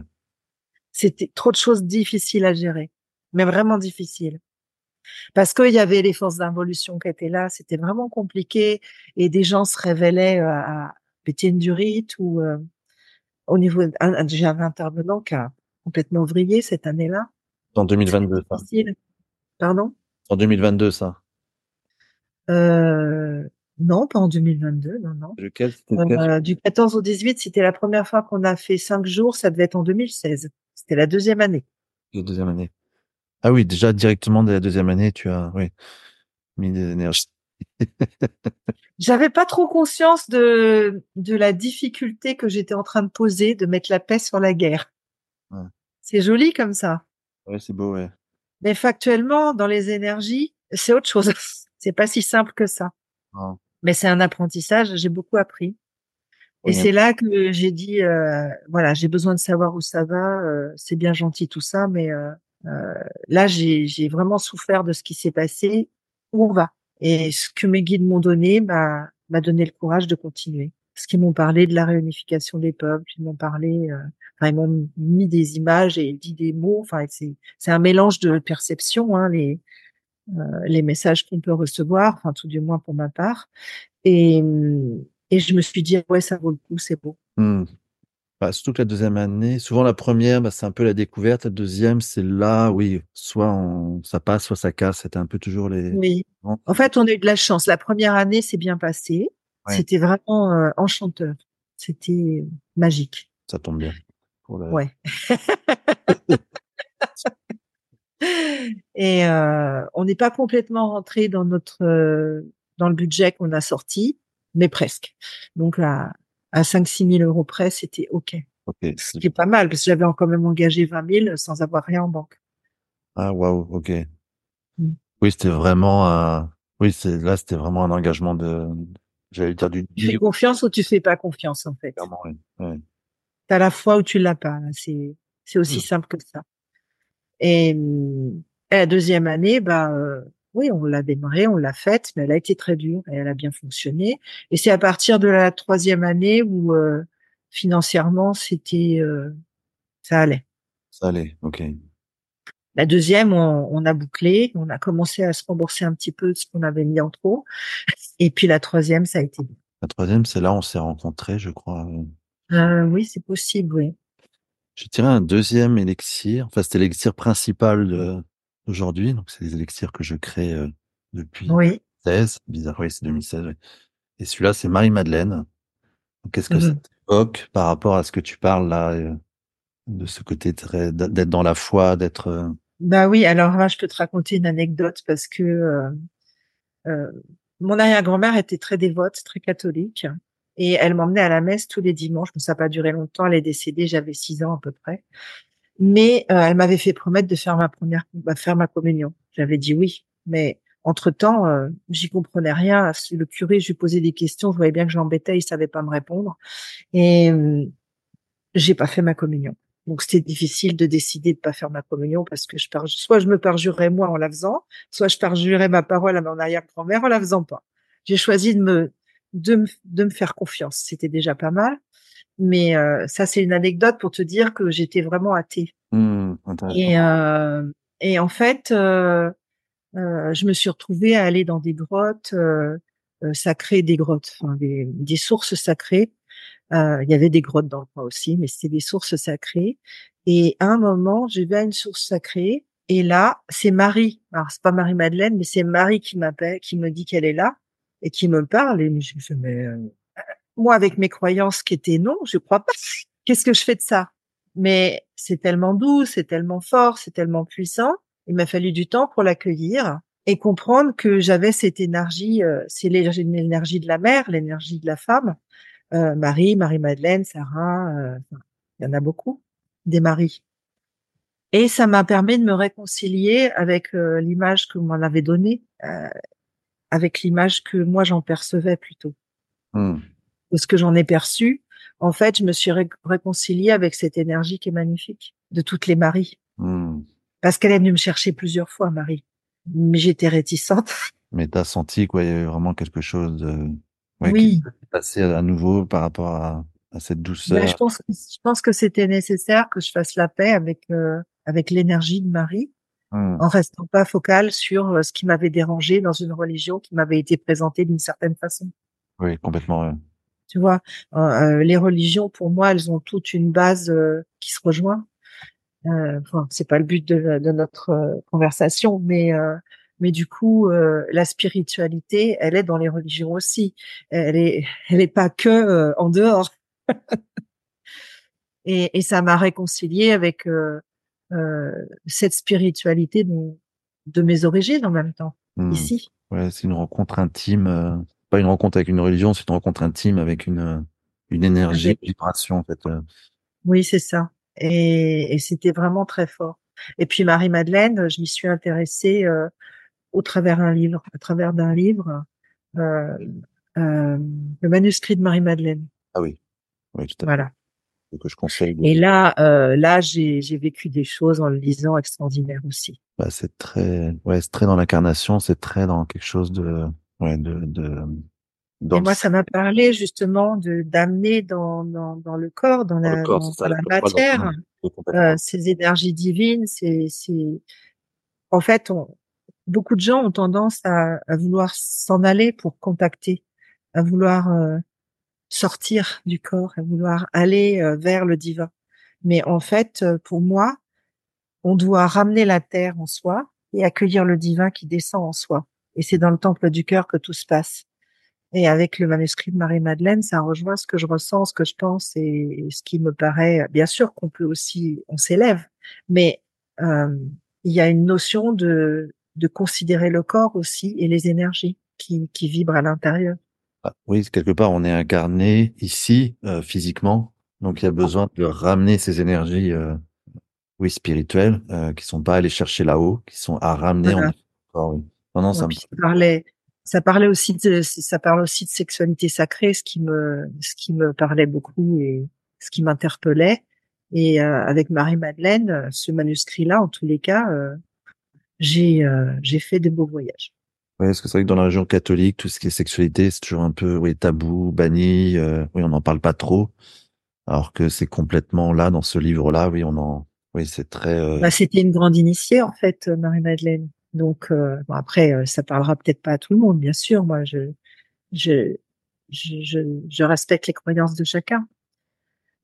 C'était trop de choses difficiles à gérer, mais vraiment difficiles. Parce qu'il y avait les forces d'involution qui étaient là, c'était vraiment compliqué et des gens se révélaient euh, à péter une durite ou euh, au niveau, un- un- j'ai un intervenant qui a complètement vrillé cette année-là. en 2022 ça. Difficile. Pardon? En 2022 ça. Euh, non, pas en 2022, non, non. Lequel Euh, du 14 au 18, c'était la première fois qu'on a fait cinq jours, ça devait être en 2016. C'était la deuxième année. La deuxième année. Ah oui, déjà directement dès la deuxième année, tu as oui mis des énergies. J'avais pas trop conscience de, de la difficulté que j'étais en train de poser de mettre la paix sur la guerre. C'est joli comme ça. Ouais, c'est beau, ouais. Mais factuellement, dans les énergies, c'est autre chose. c'est pas si simple que ça. Non. Mais c'est un apprentissage, j'ai beaucoup appris. Et c'est là que j'ai dit, euh, voilà, j'ai besoin de savoir où ça va. euh, c'est bien gentil tout ça, mais euh, euh, là, j'ai j'ai vraiment souffert de ce qui s'est passé. Où on va Et ce que mes guides m'ont donné m'a m'a donné le courage de continuer. Parce qu'ils m'ont parlé de la réunification des peuples, ils m'ont parlé, euh, m'ont mis des images et dit des mots. Enfin, c'est c'est un mélange de perceptions, hein, les euh, les messages qu'on peut recevoir, enfin tout du moins pour ma part. Et, et je me suis dit, ouais, ça vaut le coup, c'est beau. Hmm. Bah, surtout que la deuxième année, souvent la première, bah, c'est un peu la découverte. La deuxième, c'est là, oui, soit on, ça passe, soit ça casse. C'était un peu toujours les. Oui. En fait, on a eu de la chance. La première année s'est bien passée. C'était vraiment euh, enchanteur. C'était magique. Ça tombe bien. Ouais. Et euh, on n'est pas complètement rentré dans notre euh, dans le budget qu'on a sorti, mais presque. Donc à, à 5-6 000 euros près, c'était OK. okay. Ce qui est pas mal, parce que j'avais quand même engagé 20 000 sans avoir rien en banque. Ah, waouh, OK. Mmh. Oui, c'était vraiment un... Oui, c'est là, c'était vraiment un engagement de... J'allais dire du... Tu fais confiance ou tu fais pas confiance, en fait. Clairement, oui. oui. T'as la foi ou tu l'as pas. C'est, c'est aussi mmh. simple que ça. Et, et, la deuxième année, bah, euh, oui, on l'a démarré, on l'a faite, mais elle a été très dure et elle a bien fonctionné. Et c'est à partir de la troisième année où euh, financièrement, c'était, euh, ça allait. Ça allait, ok. La deuxième, on, on, a bouclé, on a commencé à se rembourser un petit peu de ce qu'on avait mis en trop. Et puis la troisième, ça a été. La troisième, c'est là où on s'est rencontrés, je crois. Euh, oui, c'est possible, oui. J'ai tiré un deuxième élixir. Enfin, c'était l'élixir principal de, aujourd'hui. Donc, c'est des élixirs que je crée euh, depuis oui. 16. Bizarre, oui, c'est 2016. Oui. Et celui-là, c'est Marie-Madeleine. Qu'est-ce que mmh. ça évoque par rapport à ce que tu parles là, euh, de ce côté très, d'être dans la foi, d'être. Euh... Bah oui, alors là, je peux te raconter une anecdote parce que mon arrière-grand-mère était très dévote, très catholique. Et elle m'emmenait à la messe tous les dimanches. Ça n'a pas duré longtemps. Elle est décédée, j'avais six ans à peu près mais euh, elle m'avait fait promettre de faire ma première, bah, faire ma communion. J'avais dit oui, mais entre temps, euh, j'y comprenais rien. Le curé, je lui posais des questions, je voyais bien que je l'embêtais, il savait pas me répondre, et euh, j'ai pas fait ma communion. Donc c'était difficile de décider de pas faire ma communion parce que je soit je me perjurais moi en la faisant, soit je perjurais ma parole à mon arrière-grand-mère en la faisant pas. J'ai choisi de me de me, de me faire confiance. C'était déjà pas mal. Mais euh, ça, c'est une anecdote pour te dire que j'étais vraiment athée. Mmh, et, euh, et en fait, euh, euh, je me suis retrouvée à aller dans des grottes euh, euh, sacrées, des grottes, enfin des, des sources sacrées. Il y avait des grottes dans le coin aussi, mais c'était des sources sacrées. Et à un moment, je vais à une source sacrée, et là, c'est Marie. Alors c'est pas Marie Madeleine, mais c'est Marie qui m'appelle, qui me dit qu'elle est là et qui me parle. Et je me fais mais moi, avec mes croyances qui étaient non, je crois pas. Qu'est-ce que je fais de ça? Mais c'est tellement doux, c'est tellement fort, c'est tellement puissant. Il m'a fallu du temps pour l'accueillir et comprendre que j'avais cette énergie, euh, c'est l'énergie de la mère, l'énergie de la femme. Euh, Marie, Marie-Madeleine, Sarah, euh, il y en a beaucoup, des maris. Et ça m'a permis de me réconcilier avec euh, l'image que m'en avait donnée, euh, avec l'image que moi j'en percevais plutôt. Mmh de ce que j'en ai perçu, en fait, je me suis réconciliée avec cette énergie qui est magnifique de toutes les maries. Mmh. Parce qu'elle est venue me chercher plusieurs fois, Marie. Mais j'étais réticente. Mais tu as senti qu'il y avait vraiment quelque chose de... Ouais, oui. Qui passé à nouveau par rapport à, à cette douceur? Ben, je pense que, je pense que c'était nécessaire que je fasse la paix avec, euh, avec l'énergie de Marie. Mmh. En restant pas focal sur euh, ce qui m'avait dérangé dans une religion qui m'avait été présentée d'une certaine façon. Oui, complètement. Tu vois, euh, les religions, pour moi, elles ont toute une base euh, qui se rejoint. Euh, enfin, c'est pas le but de, de notre euh, conversation, mais euh, mais du coup, la spiritualité, elle est dans les religions aussi. Elle est, elle est pas que en dehors. et, et ça m'a réconcilié avec cette spiritualité de, de, mes origines en même temps mmh. ici. Ouais, c'est une rencontre intime pas une rencontre avec une religion, c'est une rencontre intime avec une, une énergie, une vibration, en fait. Euh. Oui, c'est ça. Et, et c'était vraiment très fort. Et puis Marie-Madeleine, je m'y suis intéressée euh, au travers d'un livre, à travers d'un livre, euh, euh, le manuscrit de Marie-Madeleine. Ah oui, oui, tout à fait. Voilà. Que je conseille. Et là, euh, là, j'ai vécu des choses en le lisant extraordinaires aussi. Bah, c'est très, ouais, c'est très dans l'incarnation, c'est très dans quelque chose de, ouais, de, de et moi, ça m'a parlé justement de d'amener dans, dans, dans le corps, dans la, corps, dans, la matière, euh, ces énergies divines. C'est, c'est, en fait, on, beaucoup de gens ont tendance à, à vouloir s'en aller pour contacter, à vouloir euh, sortir du corps, à vouloir aller euh, vers le divin. Mais en fait, euh, pour moi, on doit ramener la terre en soi et accueillir le divin qui descend en soi. Et c'est dans le temple du cœur que tout se passe. Et avec le manuscrit de Marie-Madeleine, ça rejoint ce que je ressens, ce que je pense et, ce qui me paraît. Bien sûr qu'on peut aussi, on s'élève, mais euh, il y a une notion de, de considérer le corps aussi et les énergies qui, qui vibrent à l'intérieur. Ah, oui, quelque part, on est incarné ici euh, physiquement, donc il y a besoin de ramener ces énergies, euh, oui, spirituelles, euh, qui sont pas allées chercher là-haut, qui sont à ramener en. Oui. Non, non, ça, me... ça parlait, ça parlait aussi de, ça parle aussi de sexualité sacrée, ce qui me, ce qui me parlait beaucoup et ce qui m'interpellait. Et euh, avec Marie-Madeleine, ce manuscrit-là, en tous les cas, j'ai j'ai fait de beaux voyages. Oui, parce que c'est vrai que dans la région catholique, tout ce qui est sexualité, c'est toujours un peu oui tabou, banni. oui, on n'en parle pas trop, alors que c'est complètement là dans ce livre-là. Oui, on en, oui, c'est très. Bah, C'était une grande initiée en fait, Marie-Madeleine. Donc bon, après, ça parlera peut-être pas à tout le monde, bien sûr. Moi, je je je, je respecte les croyances de chacun.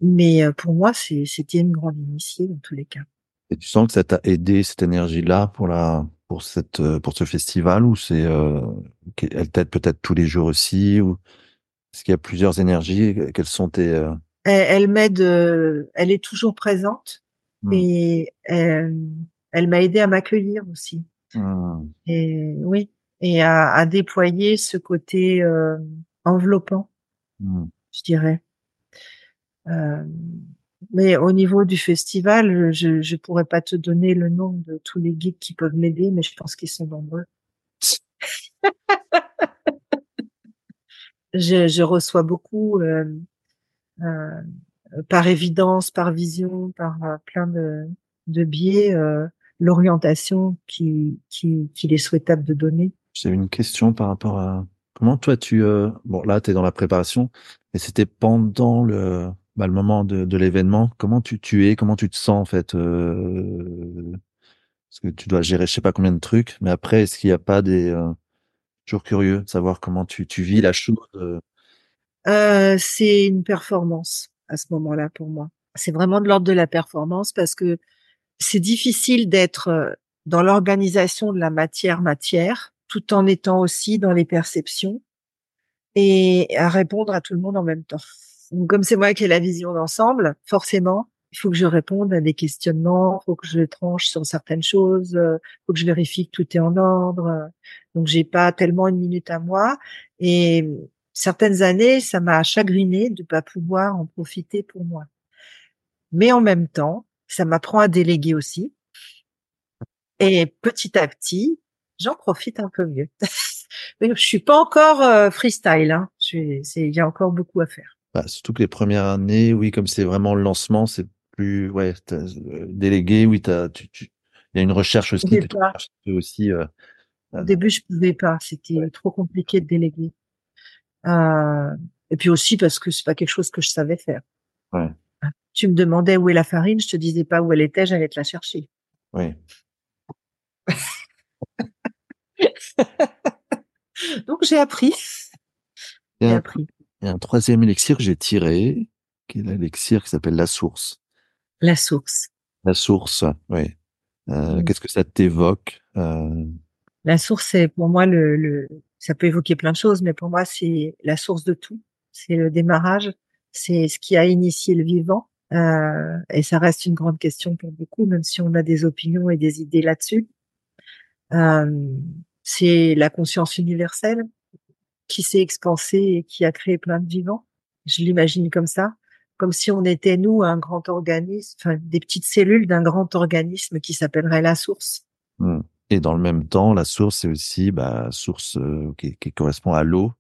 Mais pour moi, c'était une grande initiée dans tous les cas. Et tu sens que ça t'a aidé cette énergie-là pour la pour cette pour ce festival ou c'est euh, elle t'aide peut-être tous les jours aussi ou est-ce qu'il y a plusieurs énergies? Quelles sont tes euh... Elle, m'aide, elle est toujours présente mmh. et elle, elle m'a aidé à m'accueillir aussi. Mmh. Et oui, et à, à déployer ce côté euh, enveloppant, mmh. je dirais. Euh, mais au niveau du festival, je je pourrais pas te donner le nom de tous les guides qui peuvent m'aider, mais je pense qu'ils sont nombreux. je, je, reçois beaucoup euh, euh, par évidence, par vision, par euh, plein de, de biais, euh, l'orientation qui, qui, qu'il est souhaitable de donner. J'ai une question par rapport à comment toi tu bon là tu es dans la préparation, mais c'était pendant le bah, le moment de, de l'événement, comment tu, tu es, comment tu te sens en fait euh, Parce que tu dois gérer je sais pas combien de trucs, mais après, est-ce qu'il n'y a pas des... Euh, toujours curieux de savoir comment tu, tu vis la chose euh... euh c'est une performance à ce moment-là pour moi. C'est vraiment de l'ordre de la performance parce que c'est difficile d'être euh, dans l'organisation de la matière-matière tout en étant aussi dans les perceptions et à répondre à tout le monde en même temps comme c'est moi qui ai la vision d'ensemble, forcément, il faut que je réponde à des questionnements, il faut que je tranche sur certaines choses, il euh, faut que je vérifie que tout est en ordre. Donc j'ai pas tellement une minute à moi et certaines années, ça m'a chagriné de pas pouvoir en profiter pour moi. Mais en même temps, ça m'apprend à déléguer aussi. Et petit à petit, j'en profite un peu mieux. je suis pas encore euh, freestyle, hein. il y a encore beaucoup à faire. Bah, surtout que les premières années, oui, comme c'est vraiment le lancement, c'est plus ouais, euh, délégué, oui, t'as, tu, tu, il y a une recherche aussi. aussi euh, Au début, je pouvais pas, c'était trop compliqué de déléguer. Euh, et puis aussi parce que c'est pas quelque chose que je savais faire. Ouais. Tu me demandais où est la farine, je te disais pas où elle était, j'allais te la chercher. Oui. Donc j'ai appris. J'ai appris. Et un troisième élixir que j'ai tiré, qui est l'élixir qui s'appelle la source. La source. La source, oui. Euh, mmh. Qu'est-ce que ça t'évoque euh... La source, c'est pour moi le, le, ça peut évoquer plein de choses, mais pour moi c'est la source de tout. C'est le démarrage, c'est ce qui a initié le vivant, euh, et ça reste une grande question pour beaucoup, même si on a des opinions et des idées là-dessus. Euh, c'est la conscience universelle, qui s'est expansé et qui a créé plein de vivants. Je l'imagine comme ça, comme si on était nous un grand organisme, enfin des petites cellules d'un grand organisme qui s'appellerait la source. Mmh. Et dans le même temps, la source c'est aussi bah, source euh, qui, qui, correspond à l'eau.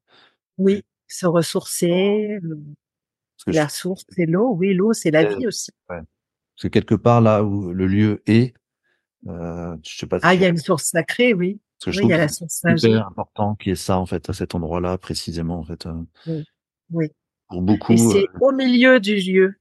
Oui, se ressourcer. La source c'est l'eau. Oui, l'eau c'est la vie aussi. Ouais. Parce que quelque part là où le lieu est, euh, je sais pas. Ah, il y a une source sacrée, oui. Que oui, je trouve c'est super important qu'il y ait ça en fait à cet endroit-là précisément en fait. Euh. Oui. oui. Pour beaucoup. Et c'est euh... au milieu du lieu.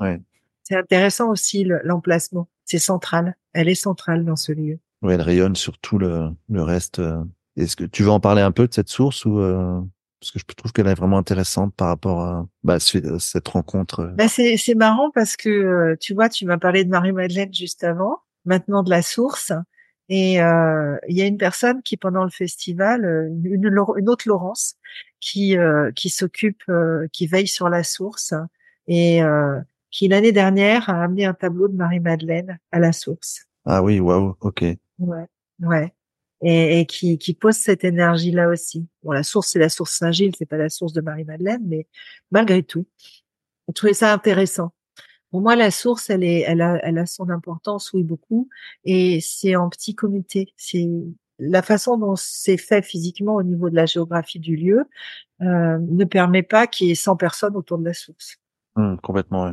Ouais. C'est intéressant aussi l'emplacement. C'est central. Elle est centrale dans ce lieu. Oui, elle rayonne sur tout le, le reste. Euh. Est-ce que tu veux en parler un peu de cette source ou euh... parce que je trouve qu'elle est vraiment intéressante par rapport à bah, cette rencontre. Bah c'est c'est marrant parce que tu vois, tu m'as parlé de Marie-Madeleine juste avant, maintenant de la source. Et euh, il y a une personne qui, pendant le festival, une, une autre Laurence, qui euh, qui s'occupe, euh, qui veille sur la source et euh, qui l'année dernière a amené un tableau de Marie-Madeleine à la source. Ah oui, waouh, ok. Ouais, ouais. Et, et qui, qui pose cette énergie-là aussi. Bon, la source, c'est la source Saint-Gilles, c'est pas la source de Marie-Madeleine, mais malgré tout, on trouvait ça intéressant. Pour moi, la source, elle est, elle a, elle a son importance, oui, beaucoup. Et c'est en petit comité. C'est la façon dont c'est fait physiquement au niveau de la géographie du lieu euh, ne permet pas qu'il y ait 100 personnes autour de la source. Mmh, complètement. Oui.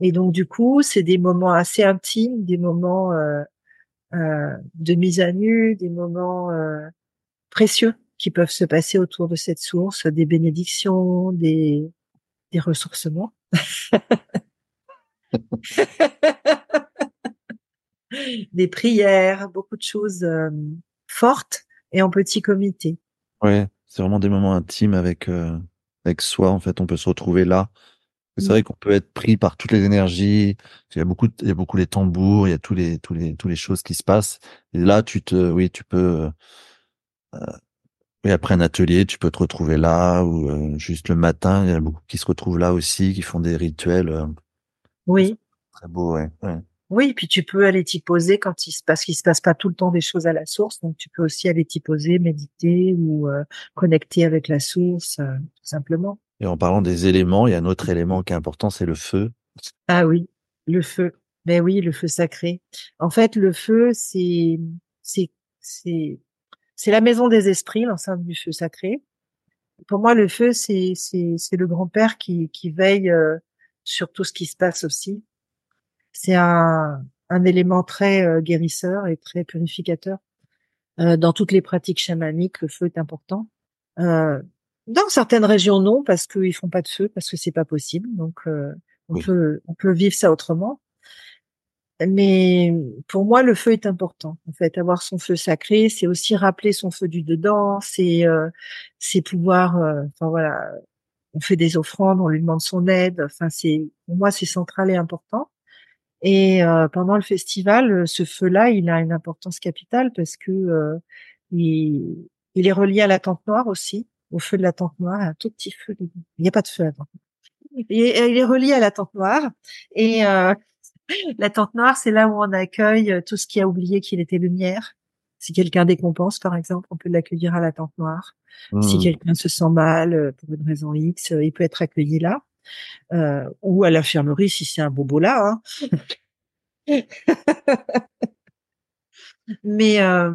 Et donc du coup, c'est des moments assez intimes, des moments euh, euh, de mise à nu, des moments euh, précieux qui peuvent se passer autour de cette source, des bénédictions, des, des ressourcements. des prières, beaucoup de choses euh, fortes et en petit comité. Ouais, c'est vraiment des moments intimes avec euh, avec soi. En fait, on peut se retrouver là. C'est vrai qu'on peut être pris par toutes les énergies. Il y a beaucoup, il y a beaucoup les tambours, il y a tous les tous les tous les choses qui se passent. Et là, tu te, oui, tu peux. Euh, et après un atelier, tu peux te retrouver là ou euh, juste le matin. Il y a beaucoup qui se retrouvent là aussi, qui font des rituels. Oui. Très beau, ouais. ouais. Oui, puis tu peux aller t'y poser quand il se passe, qu'il se passe pas tout le temps des choses à la source, donc tu peux aussi aller t'y poser, méditer ou euh, connecter avec la source, euh, tout simplement. Et en parlant des éléments, il y a un autre élément qui est important, c'est le feu. Ah oui, le feu. Ben oui, le feu sacré. En fait, le feu, c'est c'est c'est c'est la maison des esprits, l'enceinte du feu sacré. Pour moi, le feu, c'est c'est c'est le grand père qui qui veille euh, sur tout ce qui se passe aussi c'est un, un, élément très euh, guérisseur et très purificateur. Euh, dans toutes les pratiques chamaniques, le feu est important. Euh, dans certaines régions, non, parce qu'ils font pas de feu, parce que c'est pas possible. Donc, euh, on peut on peut vivre ça autrement. Mais pour moi, le feu est important. En fait, avoir son feu sacré, c'est aussi rappeler son feu du dedans. C'est euh, c'est pouvoir. enfin voilà, on fait des offrandes, on lui demande son aide. Enfin, c'est pour moi, c'est central et important. Et euh, pendant le festival, ce feu-là, il a une importance capitale parce que euh, il, est relié à la tente noire aussi, au feu de la tente noire, un tout petit feu. Il n'y a pas de feu à la tente noire. Il est, il est relié à la tente noire. Et euh, la tente noire, c'est là où on accueille tout ce qui a oublié qu'il était lumière. Si quelqu'un décompense, par exemple, on peut l'accueillir à la tente noire. Si mmh. quelqu'un se sent mal pour une raison X, il peut être accueilli là euh, ou à l'infirmerie si c'est un bobo là. Hein. Mais euh,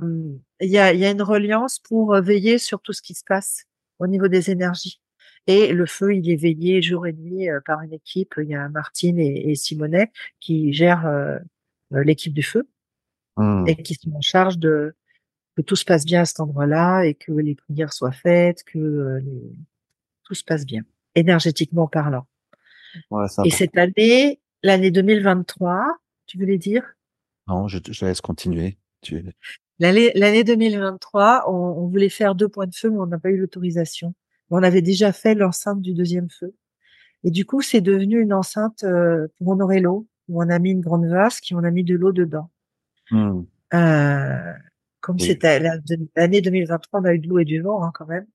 il y, a, y a une reliance pour veiller sur tout ce qui se passe au niveau des énergies. Et le feu, il est veillé jour et nuit euh, par une équipe. Il y a Martine et, et Simonet qui gèrent euh, l'équipe du feu mmh. et qui sont en charge de que tout se passe bien à cet endroit-là et que les prières soient faites, que les... tout se passe bien énergétiquement parlant. Et cette année, l'année 2023, tu voulais dire? Non, je, je laisse continuer. Tu... L'année 2023, on, on, voulait faire deux points de feu, mais on n'a pas eu l'autorisation. On avait déjà fait l'enceinte du deuxième feu. Et du coup, c'est devenu une enceinte euh, pour honorer l'eau, où on a mis une grande vase, qui on a mis de l'eau dedans. Mmh. Euh, comme c'était l'année 2023, on a eu de l'eau et du vent hein, quand même.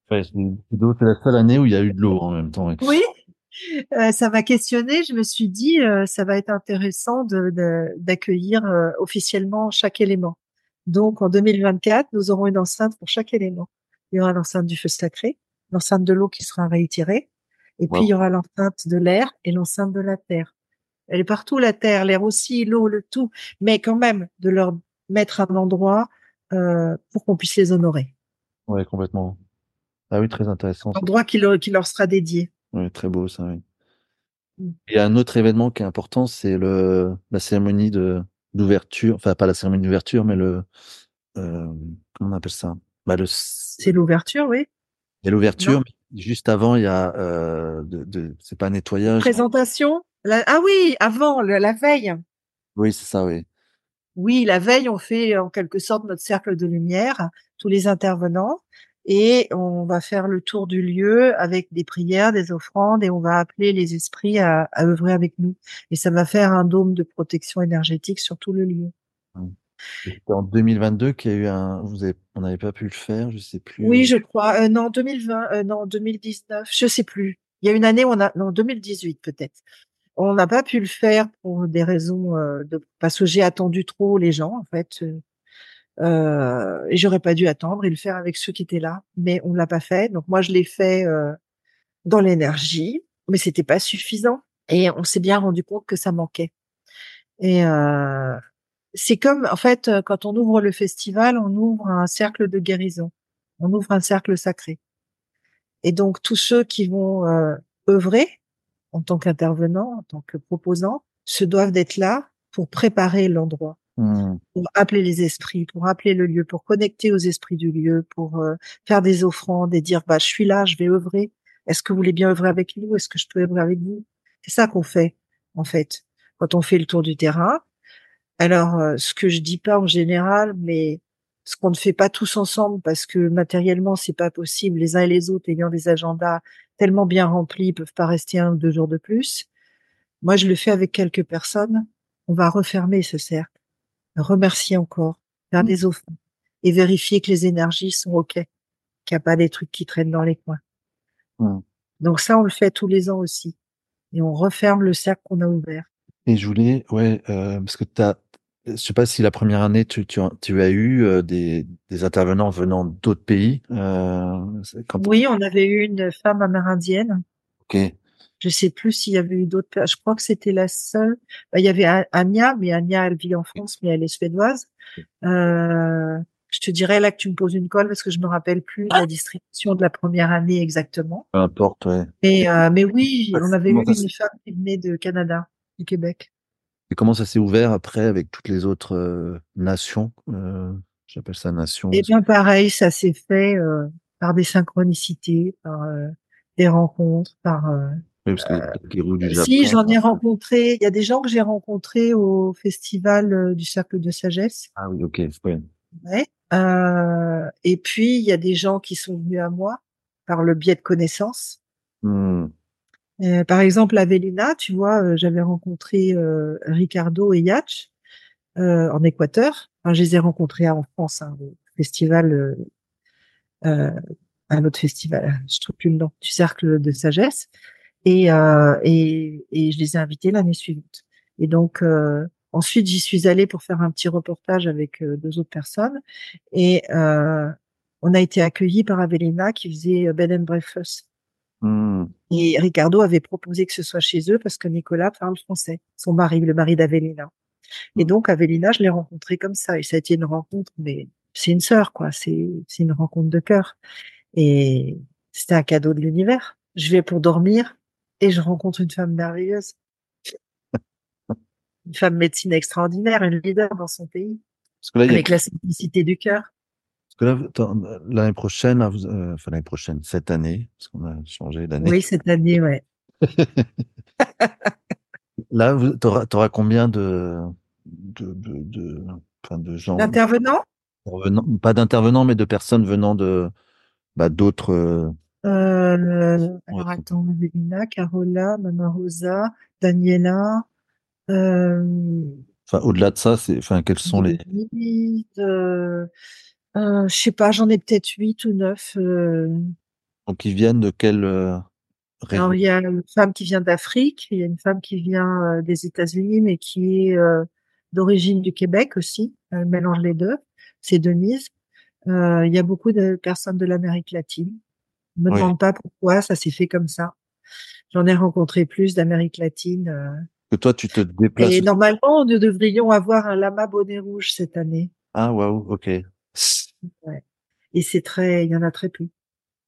c'est la seule année où il y a eu de l'eau en même temps. Oui, euh, ça m'a questionné. Je me suis dit, euh, ça va être intéressant d'accueillir de, euh, officiellement chaque élément. Donc en 2024, nous aurons une enceinte pour chaque élément. Il y aura l'enceinte du feu sacré, l'enceinte de l'eau qui sera réitérée, et puis il y aura l'enceinte de l'air et l'enceinte de la terre. Elle est partout la terre, l'air aussi, l'eau, le tout, mais quand même de leur mettre un endroit euh, pour qu'on puisse les honorer. Oui, complètement. Ah oui, très intéressant. Endroit qui leur, qui leur sera dédié. Oui, très beau ça, oui. Mm. Il y a un autre événement qui est important, c'est le la cérémonie de d'ouverture, enfin pas la cérémonie d'ouverture, mais le euh, comment on appelle ça? Bah, le... C'est l'ouverture, oui. A l'ouverture, mais juste avant, il y a euh, de, de c'est pas nettoyage. Présentation. Ah oui, avant la veille. Oui, c'est ça, oui. Oui, la veille, on fait en quelque sorte notre cercle de lumière, tous les intervenants. et on va faire le tour du lieu avec des prières, des offrandes et on va appeler les esprits à, à œuvrer avec nous. Et ça va faire un dôme de protection énergétique sur tout le lieu. C'était en 2022 qu'il y a eu un. Vous avez, on n'avait pas pu le faire, je sais plus. Oui, je crois. Euh, non, 2020, euh, non, 2019, je sais plus. Il y a une année où on a, non, 2018 peut-être. On n'a pas pu le faire pour des raisons euh, de parce que j'ai attendu trop les gens en fait. Euh, euh, et j'aurais pas dû attendre et le faire avec ceux qui étaient là, mais on l'a pas fait. Donc moi je l'ai fait euh, dans l'énergie, mais c'était pas suffisant et on s'est bien rendu compte que ça manquait. Et euh, c'est comme en fait quand on ouvre le festival, on ouvre un cercle de guérison, on ouvre un cercle sacré. Et donc tous ceux qui vont euh, œuvrer en tant qu'intervenants, en tant que proposants, se doivent d'être là pour préparer l'endroit Hmm. pour appeler les esprits, pour appeler le lieu, pour connecter aux esprits du lieu, pour euh, faire des offrandes et dire bah je suis là, je vais œuvrer. Est-ce que vous voulez bien œuvrer avec nous? Est-ce que je peux œuvrer avec vous? C'est ça qu'on fait en fait quand on fait le tour du terrain. Alors euh, ce que je dis pas en général, mais ce qu'on ne fait pas tous ensemble parce que matériellement c'est pas possible, les uns et les autres ayant des agendas tellement bien remplis, ils peuvent pas rester un ou deux jours de plus. Moi je le fais avec quelques personnes. On va refermer ce cercle remercier encore, faire Mmh. des offrandes et vérifier que les énergies sont OK, qu'il n'y a pas des trucs qui traînent dans les coins. Mmh. Donc ça, on le fait tous les ans aussi. Et on referme le cercle qu'on a ouvert. Et je voulais, ouais, euh, parce que t'as, je sais pas si la première année tu, tu, as- tu as eu euh, des, des intervenants venant d'autres pays. Euh, quand Oui, on avait eu une femme amérindienne. Ok. Je sais plus s'il y avait eu d'autres. Je crois que c'était la seule. Bah, il y avait Anya, mais Anya, elle vit en France, mais elle est suédoise. Euh, je te dirais là que tu me poses une colle parce que je me rappelle plus la distribution de la première année exactement. Peu importe, ouais. Mais, euh, mais oui, on avait eu une femme qui venait de Canada, du Québec. Et comment ça s'est ouvert après avec toutes les autres euh, nations euh, J'appelle ça nation. Et bien pareil, ça s'est fait euh, par des synchronicités, par euh, des rencontres, par. euh, Oui, parce que Kirou du Japon. si j'en ai rencontré, il y a des gens que j'ai rencontrés au festival euh, du cercle de sagesse. Ah oui, ok. Ouais. Ouais. Euh, et puis il y a des gens qui sont venus à moi par le biais de connaissances. Hmm. Euh, par exemple, Avelina, tu vois, euh, j'avais rencontré euh, Ricardo et Yatch euh, en Équateur. Enfin, je les ai rencontrés en France, hein, au festival, euh, euh, un autre festival, je trouve plus le nom, du cercle de sagesse. Et, euh, et, et je les ai invités l'année suivante. Et donc euh, ensuite, j'y suis allée pour faire un petit reportage avec euh, deux autres personnes. Et euh, on a été accueillis par Avelina qui faisait euh, bed and breakfast. Hmm. Et Ricardo avait proposé que ce soit chez eux parce que Nicolas parle français, son mari, le mari d'Avelina. Et donc Avelina, je l'ai rencontrée comme ça, et ça a été une rencontre, mais c'est une sœur, quoi. C'est c'est une rencontre de cœur. Et c'était un cadeau de l'univers. Je vais pour dormir et je rencontre une femme merveilleuse, une femme médecine extraordinaire, une leader dans son pays, Parce que là, il y a avec la simplicité du cœur. Parce que là, l'année prochaine, là, vous- euh, enfin l'année prochaine, cette année, parce qu'on a changé d'année. Oui, cette année, ouais. Là, vous auras, auras combien de de de, de, enfin, de gens? L'intervenant, venant, pas d'intervenants, mais de personnes venant de bah, d'autres. euh, Euh, alors attends, Evelina, Carola, Mama Rosa, Daniela, euh, Enfin, au-delà de ça, c'est, enfin, quels sont les euh, je sais pas, j'en ai peut-être huit ou neuf. euh. donc ils viennent de quelle euh, région? Alors il y a une femme qui vient d'Afrique, il y a une femme qui vient euh, des États-Unis, mais qui est euh, d'origine du Québec aussi. Elle mélange les deux. C'est Denise. Euh, il y a beaucoup de personnes de l'Amérique latine. Ne me Oui. demande pas pourquoi, ça s'est fait comme ça. J'en ai rencontré plus d'Amérique latine. euh, Que toi, tu te déplaces. Et normalement, nous devrions avoir un lama bonnet rouge cette année. Ah, waouh, ok. Et c'est très, il y en a très peu.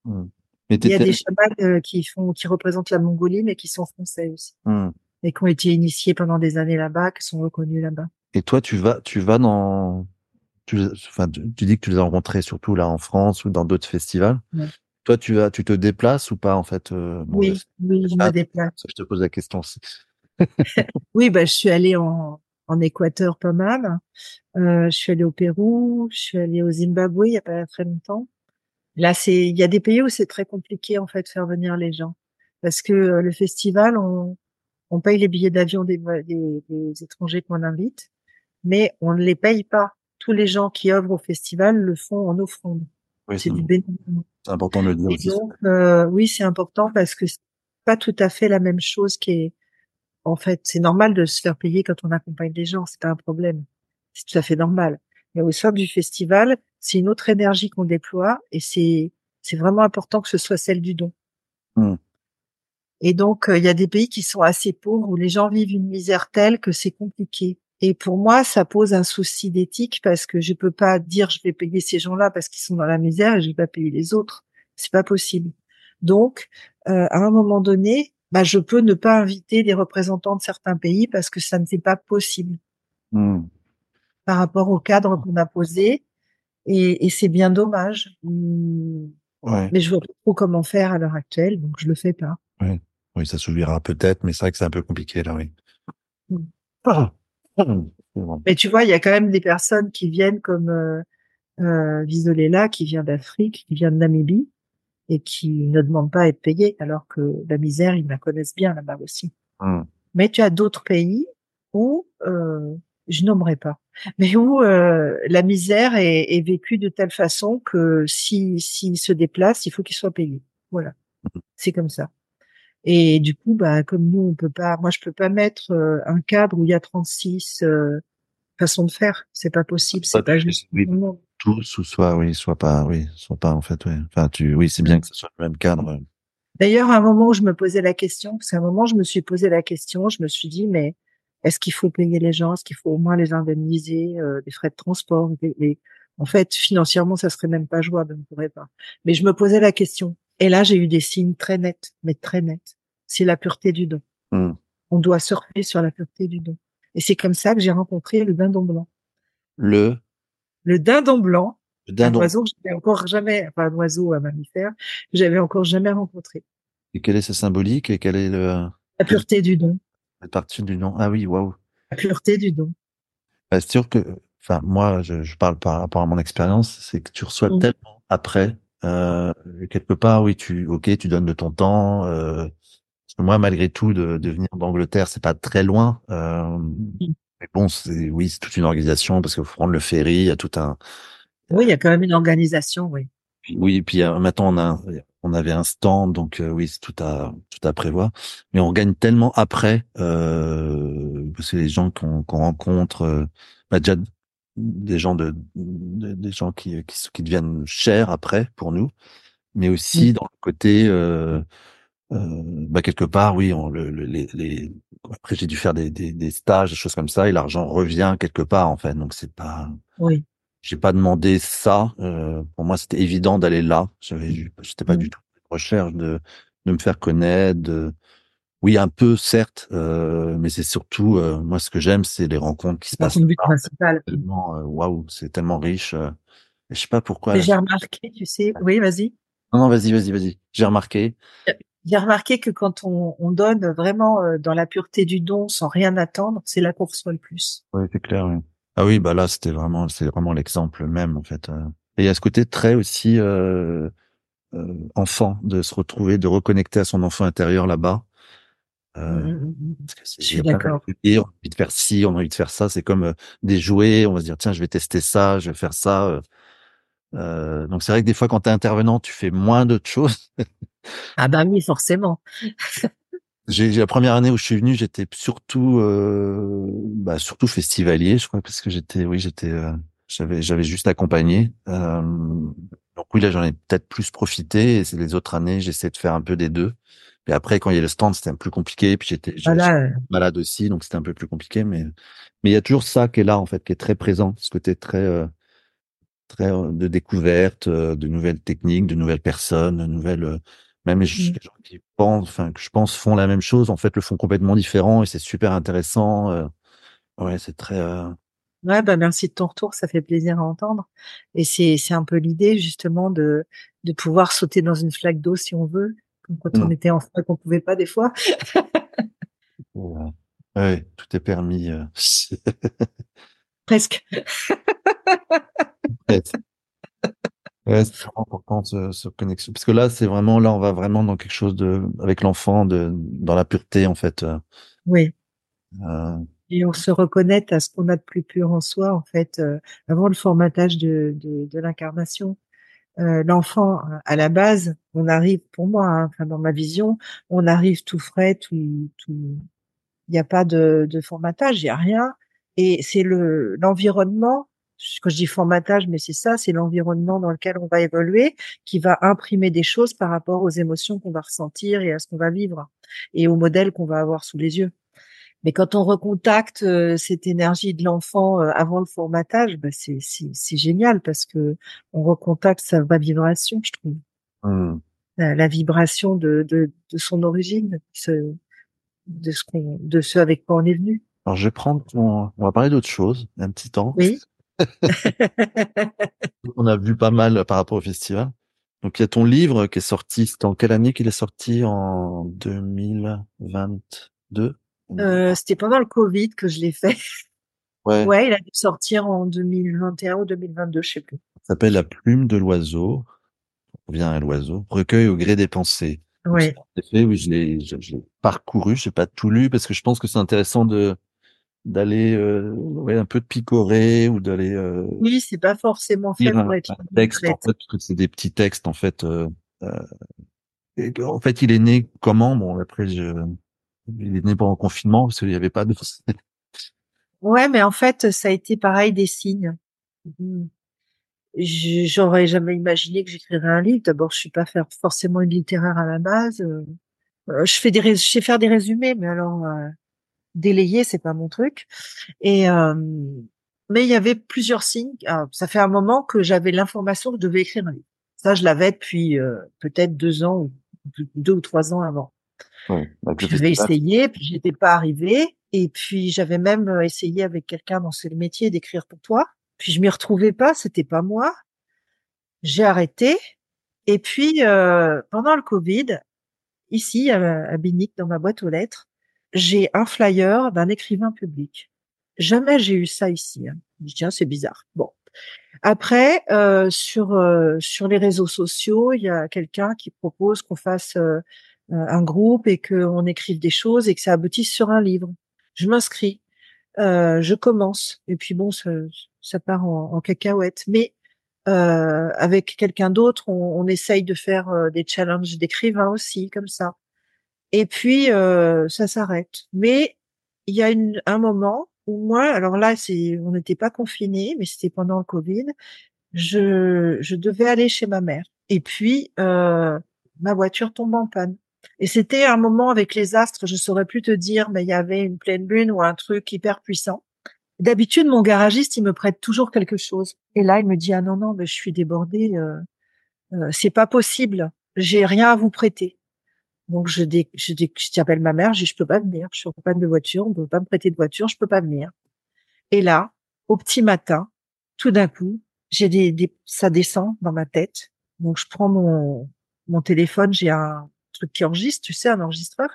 Mais Il y a des chamans euh, qui font, qui représentent la Mongolie, mais qui sont français aussi. Hmm. Et qui ont été initiés pendant des années là-bas, qui sont reconnus là-bas. Et toi, tu vas, tu vas dans, tu, enfin, tu, tu dis que tu les as rencontrés surtout là en France ou dans d'autres festivals. Ouais. Toi, tu vas, tu te déplaces ou pas en fait euh, bon, oui, je- oui, je Ah. me déplace. je te pose la question. aussi. Oui, bah, je suis allée en, en Équateur pas mal. Euh, je suis allée au Pérou, je suis allée au Zimbabwe il y a pas très longtemps. Là, c'est, il y a des pays où c'est très compliqué en fait de faire venir les gens parce que euh, le festival, on, on paye les billets d'avion des, des, des étrangers qu'on invite, mais on ne les paye pas. Tous les gens qui œuvrent au festival le font en offrande. Oui, c'est c'est du bénévolat. c'est important de le dire Et aussi. donc, euh, oui, c'est important parce que c'est pas tout à fait la même chose qui est, en fait, c'est normal de se faire payer quand on accompagne des gens, c'est pas un problème. C'est tout à fait normal. Mais au sein du festival, c'est une autre énergie qu'on déploie et c'est, c'est vraiment important que ce soit celle du don. Hmm. Et donc, euh, il y a des pays qui sont assez pauvres où les gens vivent une misère telle que c'est compliqué. Et pour moi, ça pose un souci d'éthique parce que je peux pas dire je vais payer ces gens-là parce qu'ils sont dans la misère et je vais pas payer les autres. C'est pas possible. Donc, euh, à un moment donné, bah, je peux ne pas inviter des représentants de certains pays parce que ça ne c'est pas possible Hmm. par rapport au cadre qu'on a posé. Et, et c'est bien dommage. Ouais. Mais je vois pas trop comment faire à l'heure actuelle, donc je le fais pas. Oui, ça s'ouvrira peut-être, mais c'est vrai que c'est un peu compliqué là, oui. Hmm. Ah. Hmm. Mais tu vois, il y a quand même des personnes qui viennent comme euh, euh, Visolela, qui vient d'Afrique, qui vient de Namibie, et qui ne demandent pas à être payés, alors que la misère, ils la connaissent bien là-bas aussi. Hmm. Mais tu as d'autres pays où, euh, je nommerai pas, mais où euh, la misère est, est vécue de telle façon que si s'ils se déplacent, il faut qu'ils soient payés. Voilà, c'est comme ça. Et du coup, bah, comme nous, on peut pas, moi, je peux pas mettre euh, un cadre où il y a 36 euh, façons de faire. C'est pas possible. C'est Pas pas juste. oui. monde. Tous ou soit, oui, soit pas, oui, soit pas en fait, oui. Enfin, tu, oui, c'est bien que ce soit le même cadre. D'ailleurs, à un moment où je me posais la question, parce qu'à un moment, je me suis posé la question, je me suis dit, mais est-ce qu'il faut payer les gens? Est-ce qu'il faut au moins les indemniser euh, des frais de transport? Des- des- En fait, financièrement, ça serait même pas jouable, on ne pourrait pas. Mais je me posais la question. Et là, j'ai eu des signes très nets, mais très nets. C'est la pureté du don. Hmm. On doit surfer sur la pureté du don. Et c'est comme ça que j'ai rencontré le dindon blanc. Le, Le dindon blanc, le un oiseau que j'avais encore jamais, enfin un oiseau, un mammifère, que j'avais encore jamais rencontré. Et quelle est sa symbolique et quelle est le, La pureté du don. la partie du nom? Ah oui, waouh. La pureté du don. Bah, c'est sûr que, enfin, moi, je, je parle par rapport à mon expérience, c'est que tu reçois tellement après, euh, quelque part, oui, tu, ok, tu donnes de ton temps, euh, moi, malgré tout, de, de venir d'Angleterre, c'est pas très loin, euh, mais bon, c'est, oui, c'est toute une organisation parce qu'il faut prendre le ferry, il y a tout un, Oui, il y a quand même une organisation, oui. Oui, puis euh, maintenant on a, on avait un stand, donc euh, oui, c'est tout à tout à prévoir. Mais on gagne tellement après, euh, parce que les gens qu'on qu'on rencontre, euh, bah, déjà des gens de, de- des gens qui, qui qui deviennent chers après pour nous, mais aussi dans le côté euh, euh, bah quelque part, oui, on, le, le- les, les après j'ai dû faire des, des, des stages, des choses comme ça, et l'argent revient quelque part en fait, donc c'est pas Oui. j'ai pas demandé ça. Euh, pour moi, c'était évident d'aller là. J'avais, j'étais pas Mhm. du tout recherche de, de me faire connaître. de- Oui, un peu, certes, euh, mais c'est surtout, euh, moi, ce que j'aime, c'est les rencontres qui se C'est passent. son but là. principal. Euh, waouh, c'est tellement riche. euh, je sais pas pourquoi. J'ai remarqué, tu sais, oui, vas-y. Non, non, vas-y, vas-y, vas-y. J'ai remarqué. J'ai remarqué que quand on, on donne vraiment euh, dans la pureté du don, sans rien attendre, c'est là qu'on reçoit le plus. Oui, c'est clair. Oui. Ah oui, bah là, c'était vraiment, c'est vraiment l'exemple même, en fait. euh. Et il y a ce côté très aussi euh, euh, enfant, de se retrouver, de reconnecter à son enfant intérieur là-bas. Euh, Mm, mm, mm. Parce que c'est, Je suis d'accord. on a envie de faire ci, on a envie de faire ça. C'est comme euh, des jouets. On va se dire, tiens, je vais tester ça, je vais faire ça. Euh. Donc c'est vrai que des fois, quand tu es intervenant, tu fais moins d'autres choses. Ah bah oui, forcément. J'ai, la première année où je suis venu, j'étais surtout, euh, bah, surtout festivalier, je crois, parce que j'étais, oui, j'étais, euh, j'avais, j'avais juste accompagné. Euh, donc oui, là, j'en ai peut-être plus profité. Et c'est les autres années, j'essaie de faire un peu des deux. Et après, quand il y a le stand, c'était un peu plus compliqué. Puis j'étais, Voilà. malade aussi, donc c'était un peu plus compliqué. Mais, mais il y a toujours ça qui est là, en fait, qui est très présent, ce côté très, euh, très euh, de découverte, euh, de nouvelles techniques, de nouvelles personnes, de nouvelles, euh, même les Mm. les gens qui pensent, enfin, que je pense font la même chose, en fait, le font complètement différent et c'est super intéressant. euh. ouais, c'est très, euh, Ouais, bah merci de ton retour, ça fait plaisir à entendre. Et c'est c'est un peu l'idée justement de de pouvoir sauter dans une flaque d'eau si on veut, comme quand on Mm. était enfant et qu'on pouvait pas des fois. ouais, ouais, tout est permis. Presque. Ouais. C'est vraiment important ce, ce connexion. Parce que là, c'est vraiment, là, on va vraiment dans quelque chose de, avec l'enfant, de, dans la pureté, en fait. Oui. Euh, Et on se reconnecte à ce qu'on a de plus pur en soi, en fait, euh, avant le formatage de, de, de l'incarnation. Euh, L'enfant, à la base, on arrive, pour moi, hein, enfin dans ma vision, on arrive tout frais, tout, tout. Il n'y a pas de, de formatage, il n'y a rien. Et c'est le l'environnement. Quand je dis formatage, mais c'est ça, c'est l'environnement dans lequel on va évoluer, qui va imprimer des choses par rapport aux émotions qu'on va ressentir et à ce qu'on va vivre et au modèle qu'on va avoir sous les yeux. Mais quand on recontacte euh, cette énergie de l'enfant euh, avant le formatage, bah c'est génial parce que on recontacte sa vibration, je trouve. hmm. La, la vibration de, de, de son origine, ce, de ce qu'on, de ce avec quoi on est venu. Alors, je vais prendre ton... On va parler d'autre chose, un petit temps. Oui. On a vu pas mal par rapport au festival. Donc, il y a ton livre qui est sorti. C'était en quelle année qu'il est sorti? En 2022? Euh, c'était pendant le Covid que je l'ai fait. Ouais. Ouais, il a dû sortir en 2021 ou 2022, je sais plus. Ça s'appelle La plume de l'oiseau. On revient à l'oiseau. Recueil au gré des pensées. Donc, Ouais. En effet, oui, je l'ai, je, je l'ai parcouru. J'ai pas tout lu parce que je pense que c'est intéressant de, d'aller, euh, ouais, un peu de picorer ou d'aller, euh, Oui, c'est pas forcément fait pour être un texte, en fait, parce que c'est des petits textes, en fait, euh, euh, et en fait, il est né comment? Bon, après, je, il est né pendant le confinement parce qu'il n'y avait pas de, Ouais, mais en fait, ça a été pareil des signes. Je- J'aurais jamais imaginé que j'écrirais un livre. D'abord, je suis pas faire forcément une littéraire à la base. Euh, euh, je fais des, je sais faire des résumés, mais alors euh, délayer, c'est pas mon truc. Et euh, mais il y avait plusieurs signes. Ah, ça fait un moment que j'avais l'information que je devais écrire un livre. Ça, je l'avais depuis euh, peut-être deux ans ou deux ou trois ans avant. J'avais festival. essayé, puis j'étais pas arrivée. Et puis j'avais même euh, essayé avec quelqu'un dans ce métier d'écrire pour toi. Puis je m'y retrouvais pas, c'était pas moi. J'ai arrêté. Et puis euh, pendant le Covid, ici à, à Binic, dans ma boîte aux lettres, j'ai un flyer d'un écrivain public. Jamais j'ai eu ça ici. Hein. Je dis tiens, c'est bizarre. Bon. Après, euh, sur euh, sur les réseaux sociaux, il y a quelqu'un qui propose qu'on fasse euh, euh, un groupe et qu'on écrive des choses et que ça aboutisse sur un livre. Je m'inscris, euh, je commence et puis bon, ça, ça part en, en cacahuète. Mais euh, avec quelqu'un d'autre, on, on essaye de faire des challenges d'écrivains aussi, comme ça. Et puis euh, ça s'arrête. Mais il y a une, un moment où moi, alors là, c'est, on n'était pas confinés, mais c'était pendant le Covid. Je, je devais aller chez ma mère. Et puis euh, ma voiture tombe en panne. Et c'était un moment avec les astres, je saurais plus te dire, mais il y avait une pleine lune ou un truc hyper puissant. D'habitude, mon garagiste, il me prête toujours quelque chose. Et là, il me dit ah non non, mais je suis débordée, euh, euh, c'est pas possible, j'ai rien à vous prêter. Donc je dé, je dé, je appelle ma mère, je dis je peux pas venir, je suis en panne de voiture, on peut pas me prêter de voiture, je peux pas venir. Et là, au petit matin, tout d'un coup, j'ai des, des, ça descend dans ma tête. Donc je prends mon mon téléphone, j'ai un truc qui enregistre, tu sais, un enregistreur,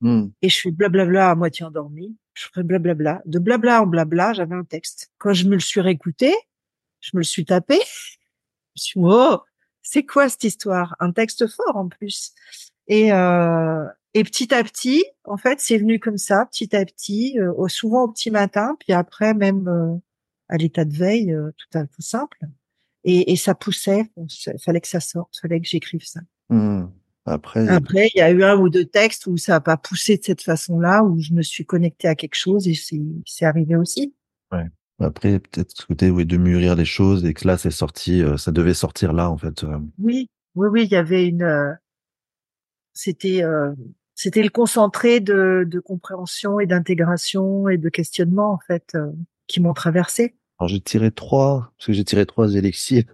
Hmm. et je fais blablabla à moitié endormie. Je fais blablabla. De blabla en blabla, j'avais un texte. Quand je me le suis réécouté, je me le suis tapé. Je me suis dit, oh, c'est quoi cette histoire? Un texte fort en plus. Et, euh, et petit à petit, en fait, c'est venu comme ça, petit à petit, euh, souvent au petit matin, puis après même euh, à l'état de veille, euh, tout à tout simple. Et, et ça poussait, il fallait que ça sorte, fallait que j'écrive ça. Hmm. Après, Après, il y a eu un ou deux textes où ça a pas poussé de cette façon-là, où je me suis connectée à quelque chose et c'est c'est arrivé aussi. après, peut-être ce côté, oui, de mûrir les choses et que là, c'est sorti, euh, ça devait sortir là, en fait. Oui, oui, oui, il y avait une, euh, c'était, euh, c'était le concentré de, de compréhension et d'intégration et de questionnement en fait euh, qui m'ont traversé. Alors, j'ai tiré trois, parce que j'ai tiré trois élixirs,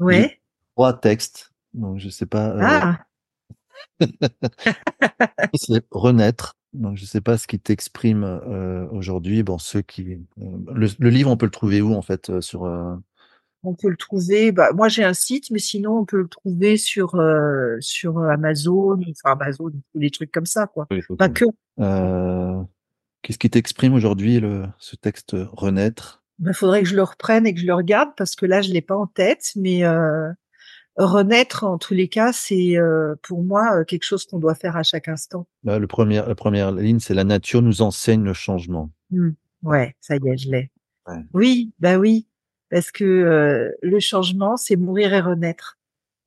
Ouais. trois textes. Donc, je sais pas, euh, Ah, c'est renaître. Donc, je sais pas ce qui t'exprime euh, aujourd'hui. Bon, ceux qui, euh, le, le livre, on peut le trouver où, en fait, euh, sur, euh, on peut le trouver. Bah, moi, j'ai un site, mais sinon, on peut le trouver sur euh, sur Amazon, enfin Amazon, ou des trucs comme ça, quoi. Pas que. Euh, Qu'est-ce qui t'exprime aujourd'hui, le, ce texte renaître? Il faudrait que je le reprenne et que je le regarde parce que là, je l'ai pas en tête, mais euh, renaître, en tous les cas, c'est euh, pour moi euh, quelque chose qu'on doit faire à chaque instant. Bah, le premier, la première ligne, c'est la nature nous enseigne le changement. Mmh. Ouais, ça y est, je l'ai. Ouais. Oui, bah oui, parce que euh, le changement, c'est mourir et renaître.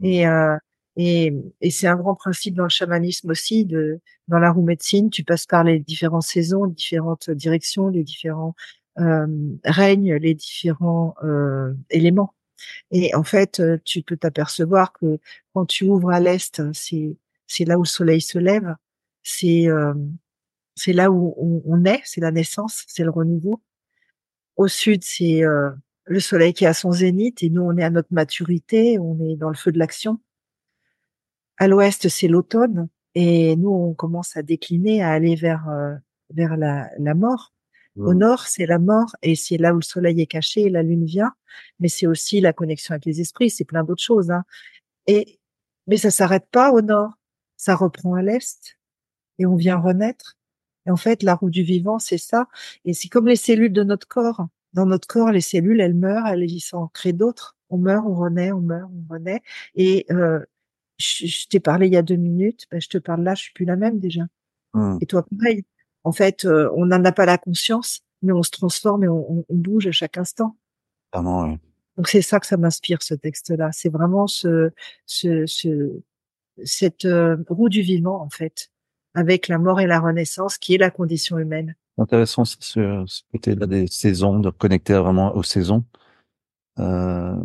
Et, euh, et, et c'est un grand principe dans le chamanisme aussi. De, dans la roue médecine, tu passes par les différentes saisons, les différentes directions, les différents euh, règnes, les différents euh, éléments. Et en fait, tu peux t'apercevoir que quand tu ouvres à l'est, c'est c'est là où le soleil se lève, c'est euh, c'est là où on, on est, c'est la naissance, c'est le renouveau. Au sud, c'est euh, le soleil qui est à son zénith et nous, on est à notre maturité, on est dans le feu de l'action. À l'ouest, c'est l'automne et nous, on commence à décliner, à aller vers euh, vers la, la mort. Au Mmh. nord, c'est la mort et c'est là où le soleil est caché et la lune vient, mais c'est aussi la connexion avec les esprits, c'est plein d'autres choses. Hein. Et mais ça s'arrête pas au nord, ça reprend à l'est et on vient renaître. Et en fait, la roue du vivant, c'est ça. Et c'est comme les cellules de notre corps. Dans notre corps, les cellules, elles meurent, elles y s'en créent d'autres. On meurt, on renaît, on meurt, on renaît. Et euh, je, je t'ai parlé il y a deux minutes, ben, je te parle là, je suis plus la même déjà. Mmh. Et toi, pareil. En fait, euh, on n'en a pas la conscience, mais on se transforme et on, on- on bouge à chaque instant. Ouais. Donc c'est ça que ça m'inspire ce texte-là. C'est vraiment ce, ce, ce cette euh, roue du vivant en fait, avec la mort et la renaissance, qui est la condition humaine. Intéressant ce, ce ce côté-là des saisons, de reconnecter vraiment aux saisons. Euh,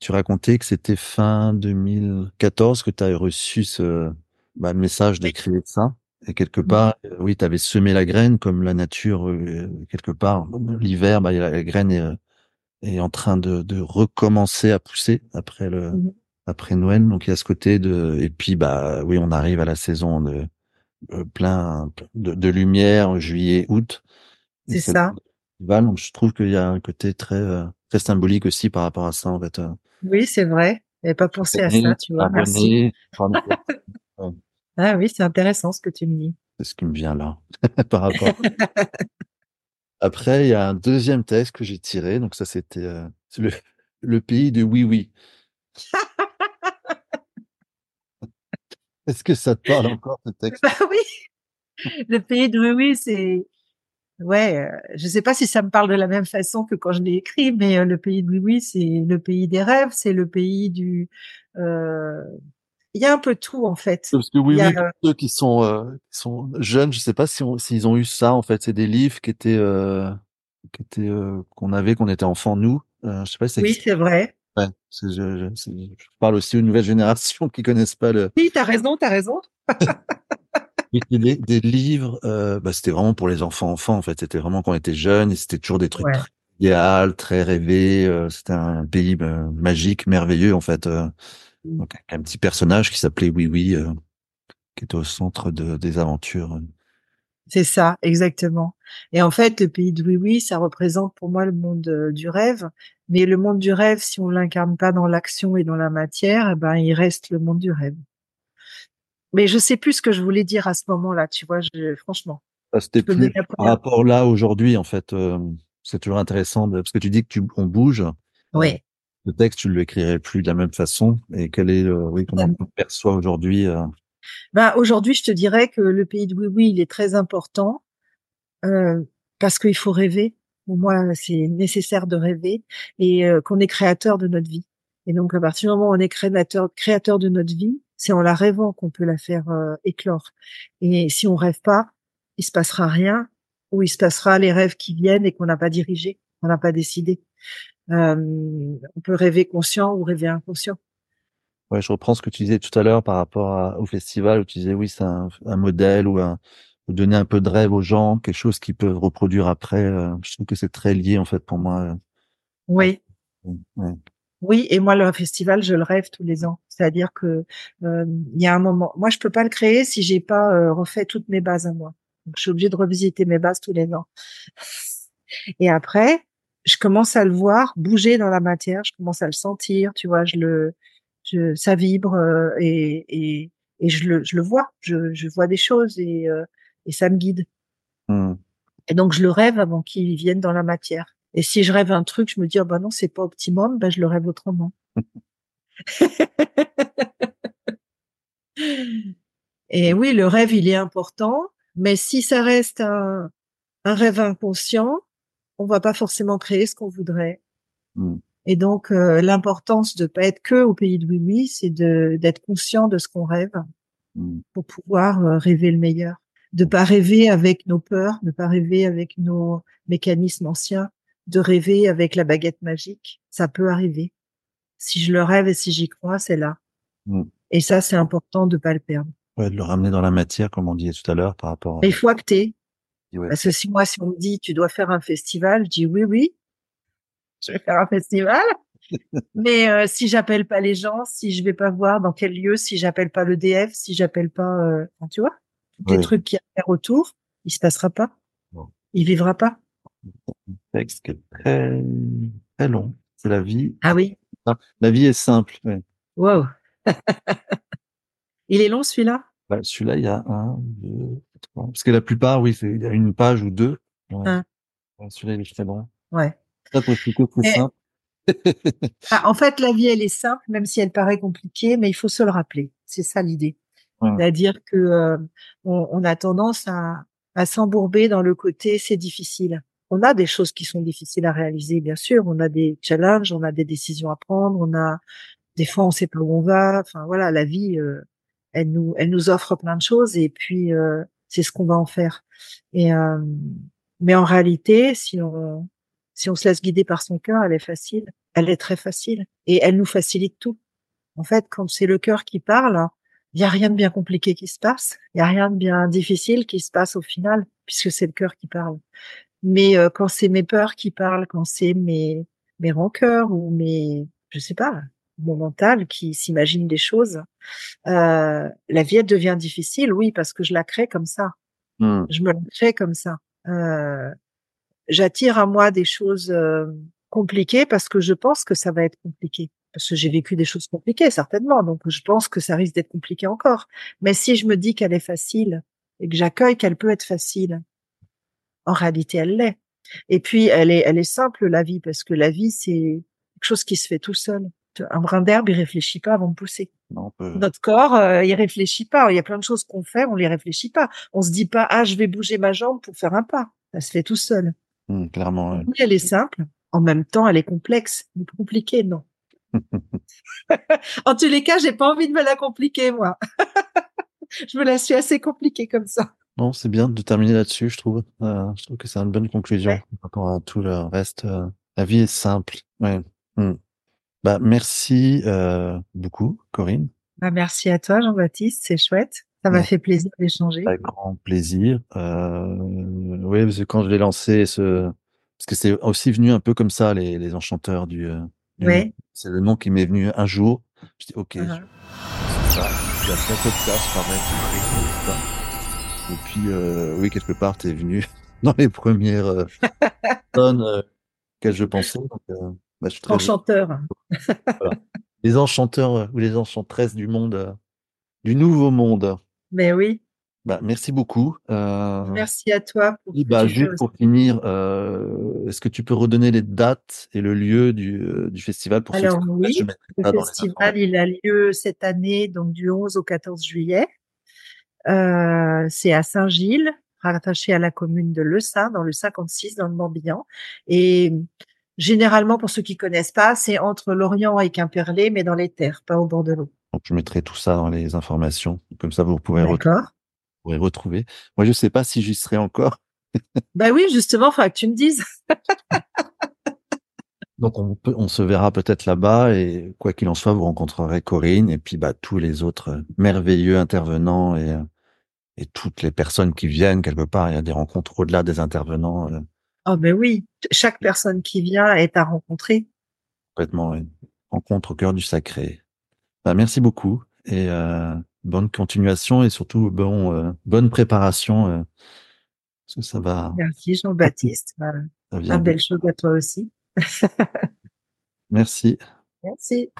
tu racontais que c'était fin 2014 que tu as reçu ce bah, message Oui. créer ça. Et quelque part, euh, oui, tu avais semé la graine comme la nature, euh, quelque part. L'hiver, bah, la, la graine est, est en train de, de recommencer à pousser après le Mhm. après Noël. Donc il y a ce côté de et puis bah oui, on arrive à la saison de plein de, de lumière, juillet, août. C'est ça. Donc je trouve qu'il y a un côté très euh, très symbolique aussi par rapport à ça en fait. euh. Oui, c'est vrai. J'avais pas pensé à ça, tu vois. Merci. abonné, Ah oui, c'est intéressant ce que tu me dis. c'est ce qui me vient là par rapport. Après, il y a un deuxième texte que j'ai tiré. Donc ça, c'était euh, le, le pays de oui oui. Est-ce que ça te parle encore ce texte? Bah oui, le pays de oui, oui, c'est ouais. euh, je sais pas si ça me parle de la même façon que quand je l'ai écrit, mais euh, le pays de oui, oui, c'est le pays des rêves, c'est le pays du. euh, Il y a un peu tout en fait. Parce que oui a, oui, ceux qui sont euh, qui sont jeunes, je sais pas si on- s'ils ont eu ça en fait. C'est des livres qui étaient euh, qui étaient euh, qu'on avait quand on était enfant nous. Euh, je sais pas si ça Oui, c'est vrai. Ouais, je, je, c'est- je parle aussi aux nouvelles générations qui connaissent pas le Oui, t'as raison, t'as raison. Des, des livres, euh, bah, c'était vraiment pour les enfants enfants en fait. C'était vraiment quand on était jeunes et c'était toujours des trucs Ouais. très idéal, très euh, c'était un pays euh, magique, merveilleux en fait. euh. Mm. donc un petit personnage qui s'appelait Oui Oui, qui était au centre de, des aventures. C'est ça, exactement. Et en fait, le pays de oui, oui, ça représente pour moi le monde euh, du rêve. Mais le monde du rêve, si on l'incarne pas dans l'action et dans la matière, eh ben, il reste le monde du rêve. Mais je sais plus ce que je voulais dire à ce moment-là, tu vois, je, franchement. Ah, C'était plus par rapport là aujourd'hui en fait. euh, c'est toujours intéressant de- parce que tu dis que tu on bouge. Euh, Oui. le texte, tu le écrirais plus de la même façon. Et quel est le, oui, comment on le perçoit aujourd'hui euh, Ben, aujourd'hui, je te dirais que le pays de oui, oui, il est très important, euh, parce qu'il faut rêver. Pour moi, c'est nécessaire de rêver et euh, qu'on est créateur de notre vie. Et donc, à partir du moment où on est créateur, créateur de notre vie, c'est en la rêvant qu'on peut la faire euh, éclore. Et si on rêve pas, il se passera rien, ou il se passera les rêves qui viennent et qu'on n'a pas dirigé, qu'on n'a pas décidé. Euh, on peut rêver conscient ou rêver inconscient. Ouais, je reprends ce que tu disais tout à l'heure par rapport à- au festival où tu disais oui, c'est un, un modèle ou un ou donner un peu de rêve aux gens, quelque chose qu'ils peuvent reproduire après. euh, je trouve que c'est très lié en fait pour moi. Oui. euh, ouais. Oui, et moi le festival, je le rêve tous les ans. C'est-à-dire que euh, il y a un moment, moi je peux pas le créer si j'ai pas euh, refait toutes mes bases à moi. Donc je suis obligée de revisiter mes bases tous les ans. Et après, je commence à le voir bouger dans la matière, je commence à le sentir, tu vois, je le, je, ça vibre euh, et, et et je le, je le vois, je, je vois des choses et euh, et ça me guide. Hmm. Et donc je le rêve avant qu'il vienne dans la matière. Et si je rêve un truc, je me dis oh bah non c'est pas optimum, bah je le rêve autrement. Et oui, le rêve, il est important, mais si ça reste un, un rêve inconscient, on va pas forcément créer ce qu'on voudrait. Mm. Et donc, euh, l'importance de pas être que au pays de oui oui, c'est de d'être conscient de ce qu'on rêve Mm. pour pouvoir euh, rêver le meilleur. De pas rêver avec nos peurs, de pas rêver avec nos mécanismes anciens, de rêver avec la baguette magique. Ça peut arriver. Si je le rêve et si j'y crois, c'est là. Mm. Et ça, c'est important de pas le perdre. Ouais, de le ramener dans la matière, comme on disait tout à l'heure, par rapport. Mais il faut acter. Ouais. Parce que si moi, si on me dit, tu dois faire un festival, je dis oui, oui, je vais faire un festival. Mais euh, si j'appelle pas les gens, si je vais pas voir dans quel lieu, si j'appelle pas le DF, si j'appelle pas, euh, tu vois, tous les trucs qu'il y a à faire autour, il se passera pas. Non. Il vivra pas. texte qui est très, très long. C'est la vie. Ah oui. La vie est simple. ouais. Wow. il est long celui-là? Bah, Celui-là, il y a un, deux, trois. Parce que la plupart, oui, il y a une page ou deux. Un. Ouais, Celui-là, il est très long. Ouais. Ça, Et- simple. Ah, en fait, la vie, elle est simple, même si elle paraît compliquée, mais il faut se le rappeler. C'est ça l'idée. Ouais. C'est-à-dire que euh, on, on a tendance à, à s'embourber dans le côté c'est difficile. On a des choses qui sont difficiles à réaliser, bien sûr. On a des challenges, on a des décisions à prendre, on a des fois on sait pas où on va. Enfin voilà, la vie, euh, elle nous, elle nous offre plein de choses et puis euh, c'est ce qu'on va en faire. Et euh, mais en réalité, si on si on se laisse guider par son cœur, elle est facile. Elle est très facile et elle nous facilite tout. En fait, quand c'est le cœur qui parle, il y a rien de bien compliqué qui se passe. Il y a rien de bien difficile qui se passe au final, puisque c'est le cœur qui parle. Mais euh, quand c'est mes peurs qui parlent, quand c'est mes mes rancœurs ou mes, je sais pas, mon mental qui s'imagine des choses, euh, la vie elle devient difficile. Oui, parce que je la crée comme ça. Hmm. Je me la crée comme ça. Euh, J'attire à moi des choses euh, compliquées parce que je pense que ça va être compliqué. Parce que j'ai vécu des choses compliquées, certainement. Donc, je pense que ça risque d'être compliqué encore. Mais si je me dis qu'elle est facile et que j'accueille qu'elle peut être facile, en réalité, elle l'est. Et puis, elle est, elle est simple, la vie, parce que la vie, c'est quelque chose qui se fait tout seul. Un brin d'herbe, il réfléchit pas avant de pousser. Non, on peut- Notre corps, euh, il réfléchit pas. Il y a plein de choses qu'on fait, on les réfléchit pas. On se dit pas, ah, je vais bouger ma jambe pour faire un pas. Ça se fait tout seul. Hmm, clairement. Oui, elle est simple. En même temps, elle est complexe. Mais compliquée, non? en tous les cas, j'ai pas envie de me la compliquer, moi. je me la suis assez compliquée comme ça. Non, c'est bien de terminer là-dessus, je trouve. Euh, je trouve que c'est une bonne conclusion Ouais. par rapport à tout le reste. euh, la vie est simple. Ouais. Hmm. Bah, merci euh, beaucoup, Corinne. Bah, merci à toi, Jean-Baptiste. C'est chouette. Ça m'a fait plaisir d'échanger. Avec grand plaisir. Euh, oui, parce que quand je l'ai lancé, ce... parce que c'est aussi venu un peu comme ça, les, les enchanteurs du. euh, du Ouais. C'est le nom qui m'est venu un jour. Je dis ok, Uh-huh. je- c'est ça. Puis après podcast, pareil. Et puis euh, oui, quelque part, t'es venu dans les premières euh, euh, auxquelles je pensais. Donc, bah, je suis très Enchanteur. les enchanteurs ou les enchantresses du monde, du nouveau monde. Mais oui. Bah, merci beaucoup. Euh, Merci à toi pour bah, juste pour finir, euh, est-ce que tu peux redonner les dates et le lieu du, euh, du festival pour Alors oui, Le festival, il a lieu cette année, donc du 11 au 14 juillet. Euh, c'est à Saint-Gilles, rattaché à la commune de Le Saint, dans le 56, dans le Morbihan. Et généralement, pour ceux qui connaissent pas, c'est entre Lorient et Quimperlé, mais dans les terres, pas au bord de l'eau. Donc, je mettrai tout ça dans les informations. Comme ça, vous pouvez, re- pourrez retrouver. Moi, je sais pas si j'y serai encore. Bah oui, justement, faudra que tu me dises. Donc, on peut, on se verra peut-être là-bas et quoi qu'il en soit, vous rencontrerez Corinne et puis, bah, tous les autres euh, merveilleux intervenants et, euh, et toutes les personnes qui viennent quelque part. Il y a des rencontres au-delà des intervenants, Oh ben oui, chaque personne qui vient est à rencontrer. complètement, ouais. rencontre au cœur du sacré. Bah, merci beaucoup et euh, bonne continuation et surtout bon, euh, bonne préparation. euh, parce que ça va, Merci Jean-Baptiste. De belles choses à toi aussi. Merci. Merci.